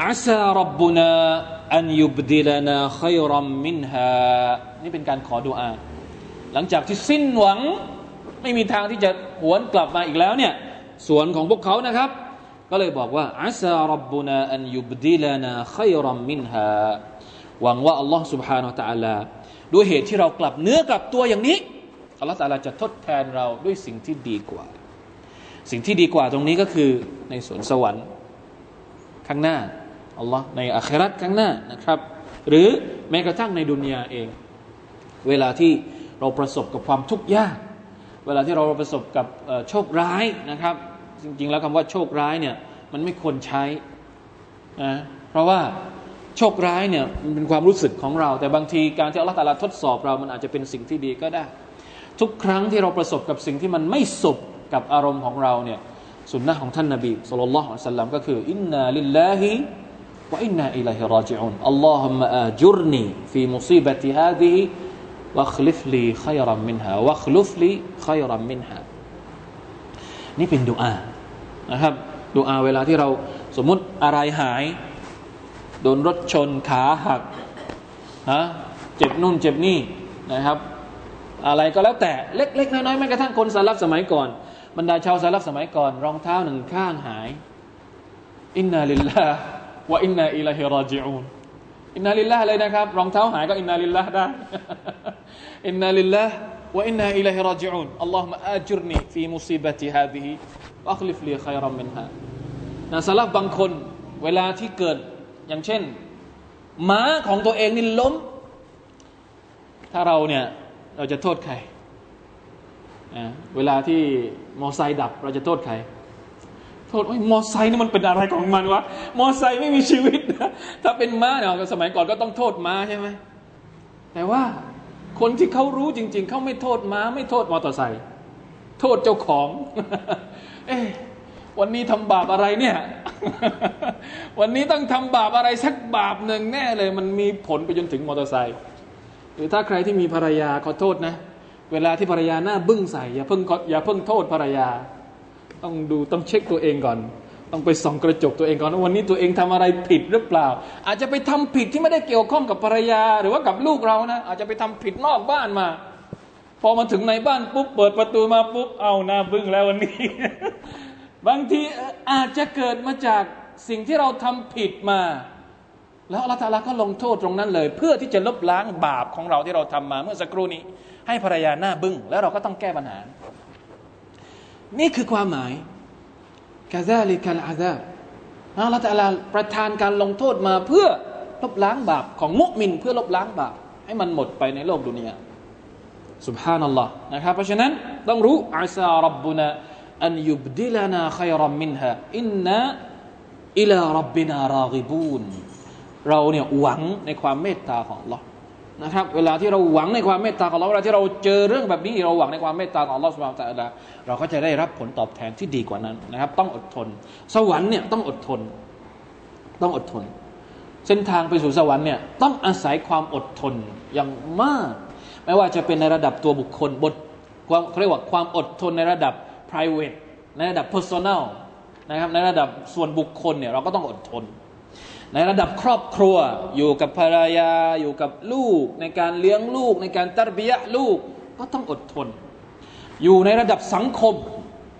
อาซารับบุนา อันยุบดิลนาขัยรัมมินฮานี่เป็นการขอดุอา หลังจากที่สิ้นหวังไม่มีทางที่จะหวนกลับมาอีกแล้วเนี่ยสวนของพวกเขานะครับ ก็เลยบอกว่าอาซารับบุนาอันยุบดิลนาขัยรัมมินฮาหวังว่าอัลลอฮ์ سبحانه และ تعالى ด้วยเหตุที่เรากลับเนื้อกลับตัวอย่างนี้อัลลอฮฺตาลาจะทดแทนเราด้วยสิ่งที่ดีกว่า สิ่งที่ดีกว่าตรงนี้ก็คือในสวนสวรรค์ข้างหน้า อัลลอฮ์ในอาคราตข้างหน้านะครับ หรือแม้กระทั่งในดุนยาเอง เวลาที่เราประสบกับความทุกข์ยาก เวลาที่เราประสบกับโชคร้ายนะครับ จริงๆ แล้วคำว่าโชคร้ายเนี่ยมันไม่ควรใช้นะเพราะว่าโชคร้ายเนี่ยมันเป็นความรู้สึกของเรา แต่บางทีการที่อัลลอฮฺตาลาทดสอบเรามันอาจจะเป็นสิ่งที่ดีก็ได้ ทุกครั้งที่เราประสบกับสิ่งที่มันไม่สุขกับอารมณ์ของเราเนี่ยสุนนะของท่านนบีสุลต่านละฮ์สัลลัมก็คืออินนาลิลลาฮิ วะอินนาอิลัยฮิราจิอุนอัลลอฮุมะอาจุรนีฟีมุซีบะติฮาดิฮิวะคลิฟลีขัยรัมมินฮาวะคลุฟลีขัยรัมมินฮานี่เป็นดุอานะครับดุอาเวลาที่เราสมมติอะไรหาย โดนรถชนขาหักฮะเจ็บนู่นเจ็บนี่นะครับ อะไรก็แล้วแต่เล็กๆน้อยๆแม้กระทั่งคนสารับสมัยก่อน บรรดาชาวสารับสมัยก่อน รองเท้าหนึ่งข้างหาย إنا لله وإنا إليه راجعون إنا لله เลยนะครับรองเท้าหายก็อินนาลิลลาห์ได้อินนาลิลลาห์วะอินนาอิลัยฮิรอจิอูนอัลลอฮฺมะอาจุรนีฟีมุซีบะติฮาดิฮิอัคลิฟลีขัยรัมมินฮานะสลับบางคนเวลาที่เกิดอย่างเช่นม้าของตัวเองนี่ล้ม ถ้าเราเนี่ยเราจะโทษใคร เวลาที่มอไซค์ดับเราจะโทษใคร โทษมอไซค์นี่มันเป็นอะไรของมันวะมอไซค์ไม่มีชีวิตนะถ้าเป็นม้าเนี่ยสมัยก่อนก็ต้องโทษม้าใช่ไหมแต่ว่าคนที่เขารู้จริง ๆเขาไม่โทษม้า ไม่โทษมอเตอร์ไซค์โทษเจ้าของ เอ๊วันนี้ทำบาปอะไรเนี่ย วันนี้ต้องทำบาปอะไรสักบาปหนึ่งแน่เลย มันมีผลไปจนถึงมอเตอร์ไซค์หรือถ้าใครที่มีภรรยาขอโทษนะ เวลาที่ภรรยาหน้าบึ้งใส่อย่าเพิ่งอย่าเพิ่งโทษภรรยา ต้องดูต้องเช็คตัวเองก่อน ต้องไปส่องกระจกตัวเองก่อนว่าวันนี้ตัวเองทำอะไรผิดหรือเปล่า อาจจะไปทำผิดที่ไม่ได้เกี่ยวข้องกับภรรยา หรือว่ากับลูกเรานะอาจจะไปทำผิดนอกบ้านมา พอมาถึงในบ้านปุ๊บเปิดประตูมาปุ๊บเอาหน้าบึ้งแล้ววันนี้ บางทีอาจจะเกิดมาจากสิ่งที่เราทำผิดมา แล้วอัลลอฮฺก็ลงโทษตรงนั้นเลย เพื่อที่จะลบล้างบาปของเราที่เราทำมา เมื่อสักครู่นี้ ให้ภรรยาหน้าบึง้งแล้วเราก็ต้องแก้ปัญหา นี่คือความหมายกาซาลิกัลอาซาอัลลอฮฺประทานการลงโทษมาเพื่อลบล้างบาปของมุมินเพื่อลบล้างบาปให้มันหมดไปในโลกดุนยาสุบฮานัลลอฮ์นะครับเพราะฉะนั้นต้องรู้อาซารับบุนะอันยุบดิลนาขัยรัมมินฮะอินนะอิลารับบินารากิบูนเราเนี่ยหวังในความเมตตาของ Allah นะครับ เวลาที่เราหวังในความเมตตาของ Allah เวลาที่เราเจอเรื่องแบบนี้เราหวังในความเมตตาของ Allah สุบานตะลาเราก็จะได้รับผลตอบแทนที่ดีกว่านั้นนะครับ ต้องอดทน สวรรค์เนี่ยต้องอดทน ต้องอดทน เส้นทางไปสู่สวรรค์เนี่ยต้องอาศัยความอดทนอย่างมาก ไม่ว่าจะเป็นในระดับตัวบุคคลบทความเรียกว่าความอดทนในระดับ private ในระดับ personal นะครับในระดับส่วนบุคคลเนี่ยเราก็ต้องอดทน ในระดับครอบครัว อยู่กับภรรยา อยู่กับลูก ในการเลี้ยงลูก ในการตรบียะลูกก็ต้องอดทน อยู่ในระดับสังคม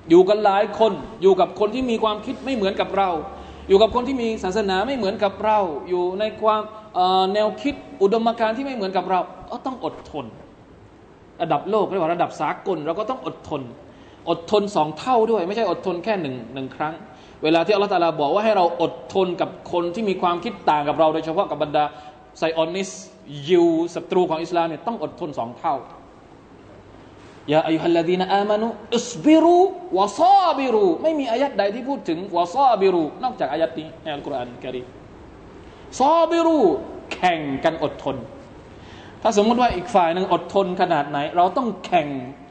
อยู่กันหลายคน อยู่กับคนที่มีความคิดไม่เหมือนกับเรา อยู่กับคนที่มีศาสนาไม่เหมือนกับเรา อยู่ในความแนวคิดอุดมการณ์ที่ไม่เหมือนกับเรา ก็ต้องอดทน ระดับโลกเรียกว่าระดับสากลเราก็ต้องอดทน อดทนสองเท่าด้วย ไม่ใช่อดทนแค่หนึ่งหนึ่งครั้ง เวลาที่อัลลอฮฺตาลาบอกว่าให้เราอดทนกับคนที่มีความคิดต่างกับเราโดยเฉพาะกับบรรดาไซออนิสยิวศัตรูของอิสลามเนี่ยต้องอดทนสองเท่ายาอายุฮัลลดีนอามานุอิสบิรุวะซาบิรุไม่มีอายัดใดที่พูดถึงวะซาบิรุนอกจากอายัดนี้ในอัลกุรอานกะรีซาบิรุแข่งกันอดทน ถ้าสมมติว่าอีกฝ่ายหนึ่งอดทนขนาดไหน เราต้องแข่ง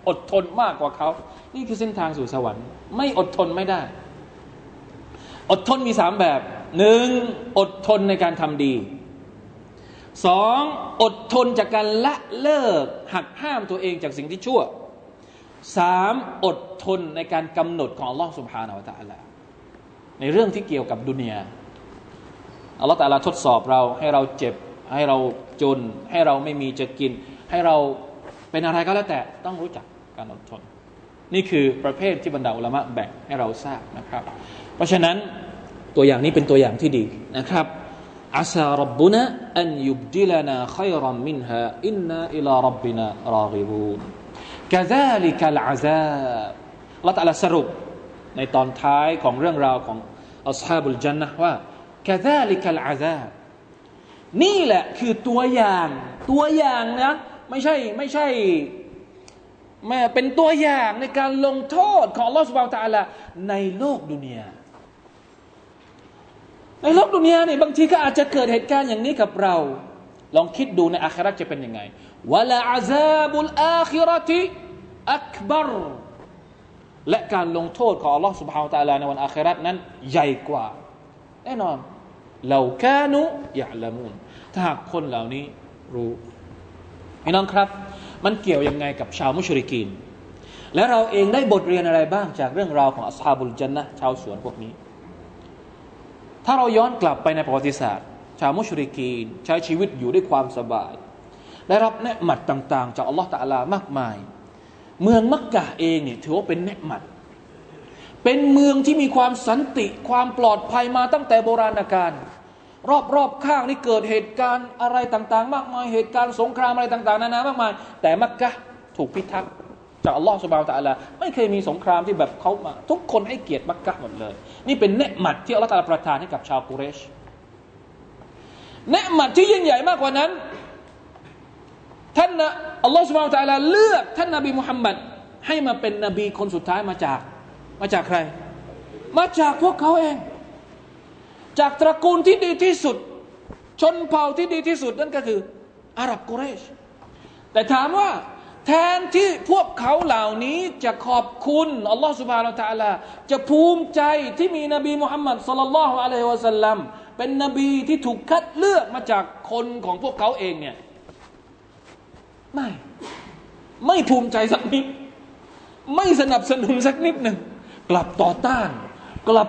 อดทนมากกว่าเขา นี่คือเส้นทางสู่สวรรค์ ไม่อดทนไม่ได้ อดทนมีสามแบบหนึ่งอดทนในการทำดีสองอดทนจากการละเลิกหักห้ามตัวเองจากสิ่งที่ชั่วสามอดทนในการกำหนดของอัลลอฮ์สุบฮานาวะตะอัลาในเรื่องที่เกี่ยวกับดุนยาอัลลอฮ์ตะลาทดสอบเราให้เราเจ็บ ให้เราจน ให้เราไม่มีจะกิน ให้เราเป็นอะไรก็แล้วแต่ต้องรู้จักการอดทน นี่คือประเภทที่บรรดาอุลามะแบ่งให้เราทราบนะครับ เพราะฉะนั้นตัวอย่างนี้เป็นตัวอย่างที่ดีนะครับอาซารับบุนะอันยุบดิลนาขยรัมมินฮาอินนาอิลารับบินารากิบูนกะซาลิกัลอาซาบละตัลสรุปในตอนท้ายของเรื่องราวของอัลฮาบุลจันนะว่ากะซาลิกัลอาซาบนี่แหละคือตัวอย่างตัวอย่างนะไม่ใช่ไม่ใช่แม่เป็นตัวอย่างในการลงโทษของลอสบาวตาละในโลกดุนยา ในโลกดุนยาเนี่ยบางทีก็อาจจะเกิดเหตุการณ์อย่างนี้กับเรา ลองคิดดูในอาคราจะเป็นยังไงวะลาอาซาบุลอาคิรติอักบารและการลงโทษของ Allah سبحانه และ تعالى ในวันอาครานั้นใหญ่กว่าแน่นอนเราแค่นุยะละมุนถ้าหากคนเหล่านี้รู้พี่น้องครับ มันเกี่ยวยังไงกับชาวมุชริกีน และเราเองได้บทเรียนอะไรบ้างจากเรื่องราวของอัสฮาบุลจันนะชาวสวนพวกนี้ ถ้าเราย้อนกลับไปในประวัติศาสตร์ ชาวมุชริกีน ใช้ชีวิตอยู่ด้วยความสบาย ได้รับเนืหมัดต่างๆ จากอัลลอฮฺตะลามากมาย เมืองมักกะเองเนี่ยถือว่าเป็นเนืหมัด เป็นเมืองที่มีความสันติ ความปลอดภัยมาตั้งแต่โบราณกาลรอบๆข้างนี่เกิดเหตุการณ์อะไรต่างๆ มากมายเหตุการณ์สงครามอะไรต่างๆนานามากมาย แต่มักกะถูกพิทักษ์จากอัลลอฮฺสุบานตะอัลาไม่เคยมีสงครามที่แบบเขามา ทุกคนให้เกียรติมักกะหมดเลย นี่เป็นเนืหมัดที่อัลลอฮฺตาประทานให้กับชาวกุเรชเนืหมัดที่ยิ่งใหญ่มากกว่านั้น ท่านนะอัลลอฮฺสุบานตะอัลาเลือกท่านนบีมุฮัมมัดให้มาเป็นนบีคนสุดท้ายมาจาก มาจากใคร มาจากพวกเขาเอง จากตระกูลที่ดีที่สุด ชนเผ่าที่ดีที่สุดนั่นก็คืออาหรับกุเรช แต่ถามว่า แทนที่พวกเขาเหล่านี้จะขอบคุณอัลลอฮฺสุบานาตะลาจะภูมิใจที่มีนบีมุฮัมมัดสุลลัลลอฮุอะลัยฮิวะสัลลัมเป็นนบีที่ถูกคัดเลือกมาจากคนของพวกเขาเองเนี่ยไม่ ไม่ภูมิใจสักนิด ไม่สนับสนุนสักนิดหนึ่ง กลับต่อต้าน กลับ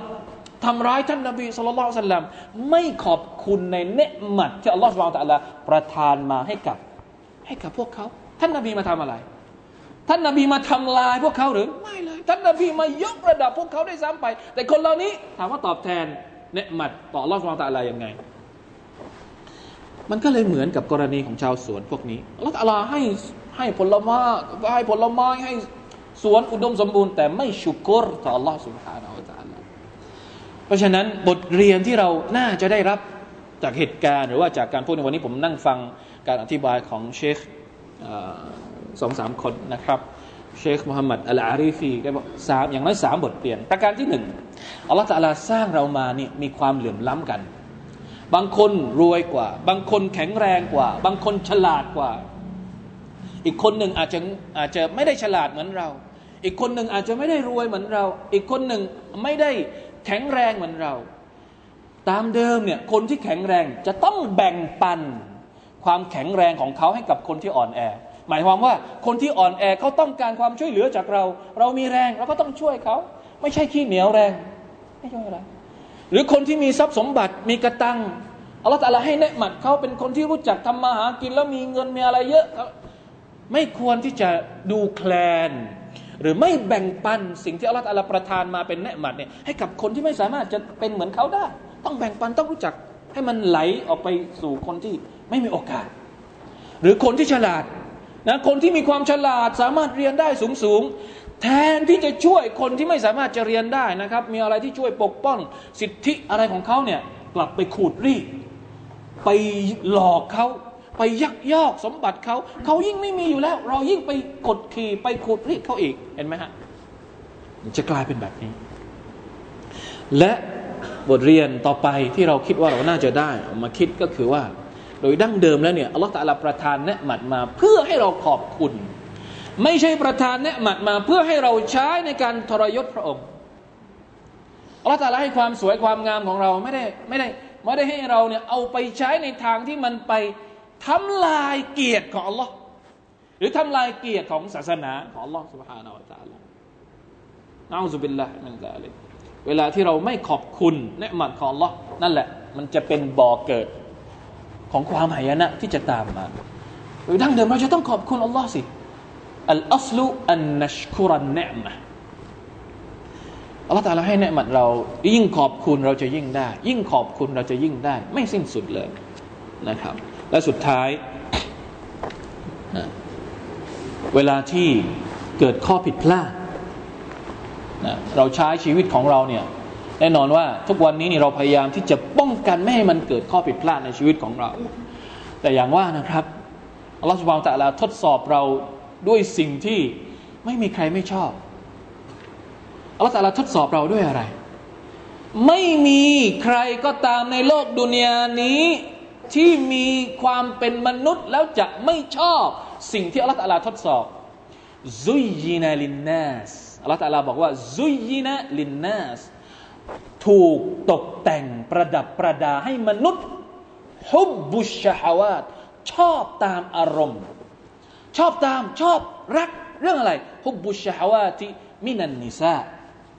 ทำร้ายท่านนบีสุลต่านสัลลัมไม่ขอบคุณในเนืหมัดที่อัลลอฮฺสุบานาตะลาประทานมาให้กับ ให้กับพวกเขา ท่านนาบีมาทำอะไร ท่านนาบีมาทำลายพวกเขาหรือ ไม่เลย ท่านนาบีมายกระดับพวกเขาได้ซ้ำไป แต่คนเหล่านี้ถามว่าตอบแทนเนืหมัดต่อรอดความตาอะไรยังไง มันก็เลยเหมือนกับกรณีของชาวสวนพวกนี้อัลลอฮ์ให้ให้ผลไม้ให้ผลไม้ให้สวนอุดมสมบูรณ์ แต่ไม่ชุกรต่อ Allah سبحانه และ تعالى เพราะฉะนั้นบทเรียนที่เราน่าจะได้รับจากเหตุการณ์ หรือว่าจากการพูดในวันนี้ผมนั่งฟังการอธิบายของเชค สองสามคนนะครับ เชคมุฮัมมัดอัลอารีฟีก็บอกสามอย่างน้อยสามบทเปลี่ยน ประการที่หนึ่งอัลลอฮฺตะลาสร้างเรามานี่มีความเหลื่อมล้ำกัน บางคนรวยกว่า บางคนแข็งแรงกว่า บางคนฉลาดกว่า อีกคนหนึ่งอาจจะอาจจะไม่ได้ฉลาดเหมือนเรา อีกคนหนึ่งอาจจะไม่ได้รวยเหมือนเรา อีกคนหนึ่งไม่ได้แข็งแรงเหมือนเรา ตามเดิมเนี่ยคนที่แข็งแรงจะต้องแบ่งปัน ความแข็งแรงของเขาให้กับคนที่อ่อนแอ หมายความว่าคนที่อ่อนแอเขาต้องการความช่วยเหลือจากเรา เรามีแรงเราก็ต้องช่วยเขา ไม่ใช่ขี้เหนียวแรง ไม่ช่วยอะไร หรือคนที่มีทรัพย์สมบัติมีกระตังอัลลอฮฺตะลาให้เนหมัดเขาเป็นคนที่รู้จักทำมาหากินแล้วมีเงินมีอะไรเยอะ ไม่ควรที่จะดูแคลน หรือไม่แบ่งปันสิ่งที่อัลลอฮฺตะลาประทานมาเป็นเนหมัดเนี่ยให้กับคนที่ไม่สามารถจะเป็นเหมือนเขาได้ ต้องแบ่งปันต้องรู้จักให้มันไหลออกไปสู่คนที่ ไม่มีโอกาส หรือคนที่ฉลาดนะคนที่มีความฉลาดสามารถเรียนได้สูงสูงแทนที่จะช่วยคนที่ไม่สามารถจะเรียนได้นะครับ มีอะไรที่ช่วยปกป้องสิทธิอะไรของเขาเนี่ยกลับไปขูดรีดไปหลอกเขาไปยักยอกสมบัติเขาเขายิ่งไม่มีอยู่แล้ว เรายิ่งไปกดขี่ไปขูดรีดเขาอีกเห็นไหมฮะจะกลายเป็นแบบนี้ และบทเรียนต่อไปที่เราคิดว่าเราน่าจะได้มาคิดก็คือว่า โดยดั้งเดิมแล้วเนี่ยอัลลอฮฺตะลาประทานเนืหมัดมา เพื่อให้เราขอบคุณ ไม่ใช่ประทานเนืหมัดมา เพื่อให้เราใช้ในการทรยศพระองค์อัลลอฮฺตะลาให้ความสวยความงามของเราไม่ได้ไม่ได้ไม่ได้ให้เราเนี่ยเอาไปใช้ในทางที่มันไปทำลายเกียรติของอัลลอฮ์หรือทำลายเกียรติของศาสนาของอัลลอฮ์ سبحانه และ تعالى นะอูซุบิลละมินซาลิกเวลาที่เราไม่ขอบคุณเนืหมัดของ Allah นั่นแหละ มันจะเป็นบ่อเกิด ของความหายนะที่จะตามมาโดยดั้งเดิมเราจะต้องขอบคุณ Allah สิอัลอัสลุอันนัชคุรันเนมะอัลลอฮฺตาลาให้เนืหมัดเรา ยิ่งขอบคุณเราจะยิ่งได้ ยิ่งขอบคุณเราจะยิ่งได้ ไม่สิ้นสุดเลยนะครับ และสุดท้าย เวลาที่เกิดข้อผิดพลาดเราใช้ชีวิตของเราเนี่ย แน่นอนว่าทุกวันนี้นี่เราพยายามที่จะป้องกันไม่ให้มันเกิดข้อผิดพลาดในชีวิตของเรา แต่อย่างว่านะครับอัลลอฮฺสุบานตะลาทดสอบเราด้วยสิ่งที่ไม่มีใครไม่ชอบอัลลอฮฺตะลาทดสอบเราด้วยอะไร ไม่มีใครก็ตามในโลกดุนยานี้ที่มีความเป็นมนุษย์แล้วจะไม่ชอบสิ่งที่อัลลอฮฺตะลาทดสอบซุยยินาลินนัสอัลลอฮฺตะลาบอกว่าซุยยินะลินนัส ถูกตกแต่งประดับประดาให้มนุษย์ฮุบบุชฮาวาตชอบตามอารมณ์ ชอบตามชอบรักเรื่องอะไรฮุบบุชฮาวาติมินันนิซา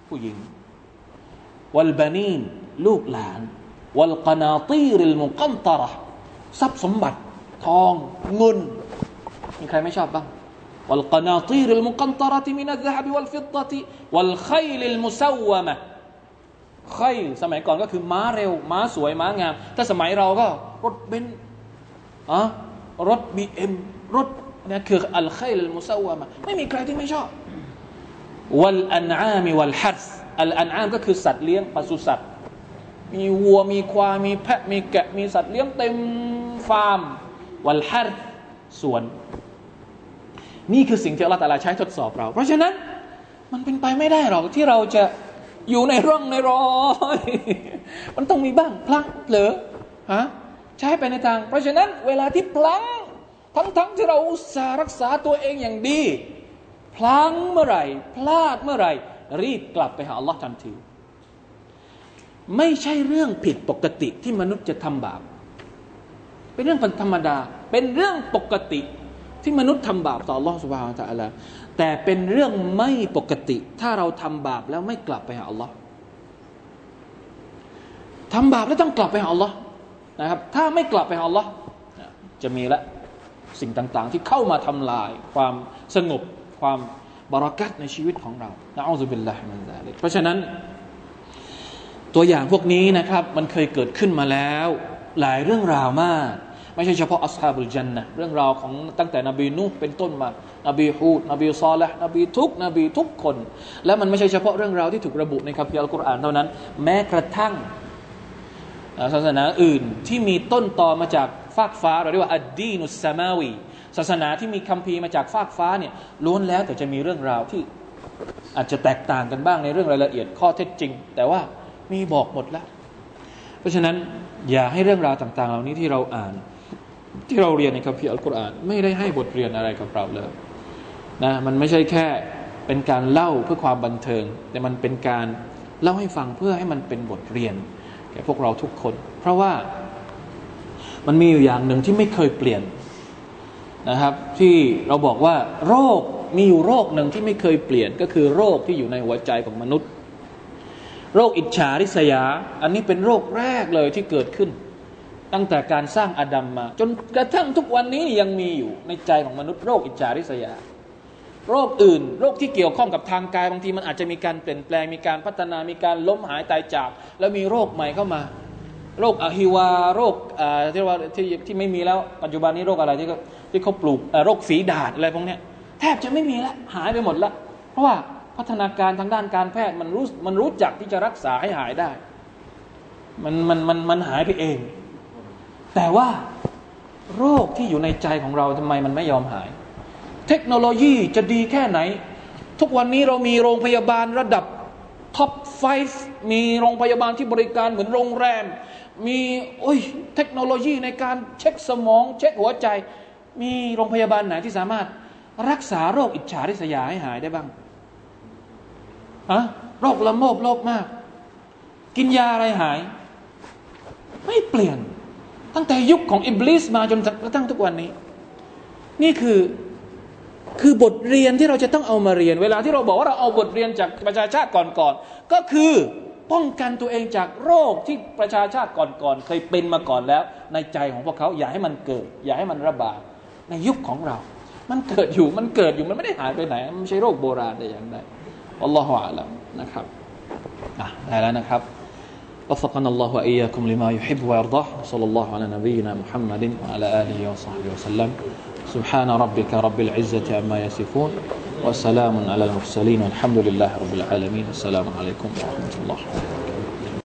ผู้หญิงวัลบานีนลูกหลานวัลกนาตีริลมุกันตระทรัพย์สมบัติทองเงินมีใครไม่ชอบบ้าง والقناطير المقنطرة من الذهب والفضة والخيل المسومة ไข่สมัยก่อนก็คือม้าเร็ว ม้าสวย ม้างาม ถ้าสมัยเราก็รถเบนซ์อะรถบีเอ็มรถนี่คืออัลไข่ลมุสาวามะไม่มีใครที่ไม่ชอบวัลอันอามีวัลฮัสอัลอันอามก็คือสัตว์เลี้ยงปศุสัตว์ มีวัวมีควายมีแพะมีแกะมีสัตว์เลี้ยงเต็มฟาร์มวัลฮัสสวน นี่คือสิ่งที่อัลลอฮฺตาลาใช้ทดสอบเรา เพราะฉะนั้นมันเป็นไปไม่ได้หรอกที่เราจะ อยู่ในร่องในรอยมันต้องมีบ้างพลั้งเผลอฮะใช้ไปในทาง เพราะฉะนั้นเวลาที่พลั้งทั้งๆทที่เราอุตส่าห์รักษาตัวเองอย่างดี พลั้งเมื่อไหร่ พลาดเมื่อไหร่ รีบกลับไปหาอัลลอฮ์ทันที ไม่ใช่เรื่องผิดปกติที่มนุษย์จะทำบาป เป็นเรื่องธรรมดา เป็นเรื่องปกติ ที่มนุษย์ทำบาปต่ออัลลอสุบฮานตะอัลาแต่เป็นเรื่องไม่ปกติ ถ้าเราทำบาปแล้วไม่กลับไปหาอัลลอฮ์ทำบาปแล้วต้องกลับไปหาอัลลอฮ์นะครับ ถ้าไม่กลับไปหาอัลลอฮ์จะมีละสิ่งต่างๆ ที่เข้ามาทำลาย ความสงบความบารักัตในชีวิตของเรานะอัลลอฮฺบิลลาฮิมันซาลิกเพราะฉะนั้น ตัวอย่างพวกนี้นะครับ มันเคยเกิดขึ้นมาแล้ว หลายเรื่องราวมาก ไม่ใช่เฉพาะอัสฮาบุลจันนะเรื่องราวของตั้งแต่นบีนูเป็นต้นมา นบีฮูดนบีซอลและนบีทุกนบีทุกคน และมันไม่ใช่เฉพาะเรื่องราวที่ถูกระบุในคัมภีร์อัลกุรอานเท่านั้น แม้กระทั่งศาสนาอื่นที่มีต้นตอมาจากฟากฟ้าเราเรียกว่าอัดดีนุสซามาวีศาสนาที่มีคัมภีร์มาจากฟากฟ้าเนี่ยล้วนแล้วแต่จะมีเรื่องราวที่อาจจะแตกต่างกันบ้างในเรื่องรายละเอียดข้อเท็จจริง แต่ว่ามีบอกหมดแล้ว เพราะฉะนั้นอย่าให้เรื่องราวต่าง ๆ เหล่านี้ที่เราอ่าน ที่เราเรียนในคัมภีร์อัลกุรอานไม่ได้ให้บทเรียนอะไรกับเราเลยนะมันไม่ใช่แค่เป็นการเล่าเพื่อความบันเทิง แต่มันเป็นการเล่าให้ฟังเพื่อให้มันเป็นบทเรียน แก่พวกเราทุกคน เพราะว่ามันมีอยู่อย่างหนึ่งที่ไม่เคยเปลี่ยนนะครับ ที่เราบอกว่า โรคมีอยู่โรคหนึ่งที่ไม่เคยเปลี่ยนก็คือโรคที่อยู่ในหัวใจของมนุษย์ โรคอิจฉาริษยา อันนี้เป็นโรคแรกเลยที่เกิดขึ้น ตั้งแต่การสร้างอาดัมมา จนกระทั่งทุกวันนี้ยังมีอยู่ในใจของมนุษย์โรคอิจฉาริษยา โรคอื่น โรคที่เกี่ยวข้องกับทางกายบางทีมันอาจจะมีการเปลี่ยนแปลงมีการพัฒนามีการล้มหายตายจาก แล้วมีโรคใหม่เข้ามา โรคอะฮิวาโรคที่ว่าที่ที่ไม่มีแล้วปัจจุบันนี้โรคอะไรที่ที่เขาปลูกโรคฝีดาษอะไรพวกนี้แทบจะไม่มีแล้วหายไปหมดแล้วเพราะว่าพัฒนาการทางด้านการแพทย์มันรู้มันรู้จักที่จะรักษาให้หายได้ มันมันมันมันหายไปเอง แต่ว่าโรคที่อยู่ในใจของเราทำไมมันไม่ยอมหาย เทคโนโลยีจะดีแค่ไหน ทุกวันนี้เรามีโรงพยาบาลระดับ top 5 มีโรงพยาบาลที่บริการเหมือนโรงแรม มีโอ้ยเทคโนโลยีในการเช็คสมอง เช็คหัวใจ มีโรงพยาบาลไหนที่สามารถรักษาโรคอิจฉาริษยาให้หายได้บ้างอะโรคละโมบโลภมาก กินยาอะไรหาย ไม่เปลี่ยน ตั้งแต่ยุคของอิบลิสมาจนกระทั่งทุกวันนี้ นี่คือคือบทเรียนที่เราจะต้องเอามาเรียน เวลาที่เราบอกว่าเราเอาบทเรียนจากประชาชาติก่อนๆก็คือป้องกันตัวเองจากโรคที่ประชาชาติก่อนๆเคยเป็นมาก่อนแล้ว ในใจของพวกเขาอย่าให้มันเกิด อย่าให้มันระบาดในยุคของเรา มันเกิดอยู่มันเกิดอยู่มันไม่ได้หายไปไหน มันไม่ใช่โรคโบราณแต่อย่างใดอัลลอฮฺอาลัมนะครับอะได้แล้วนะครับ وفقنا الله وإياكم لما يحب ويرضاه. صلى الله على نبينا محمد وعلى آله وصحبه وسلم. سبحان ربك رب العزة عما يصفون وسلام على المرسلين والحمد لله رب العالمين. السلام عليكم ورحمة الله.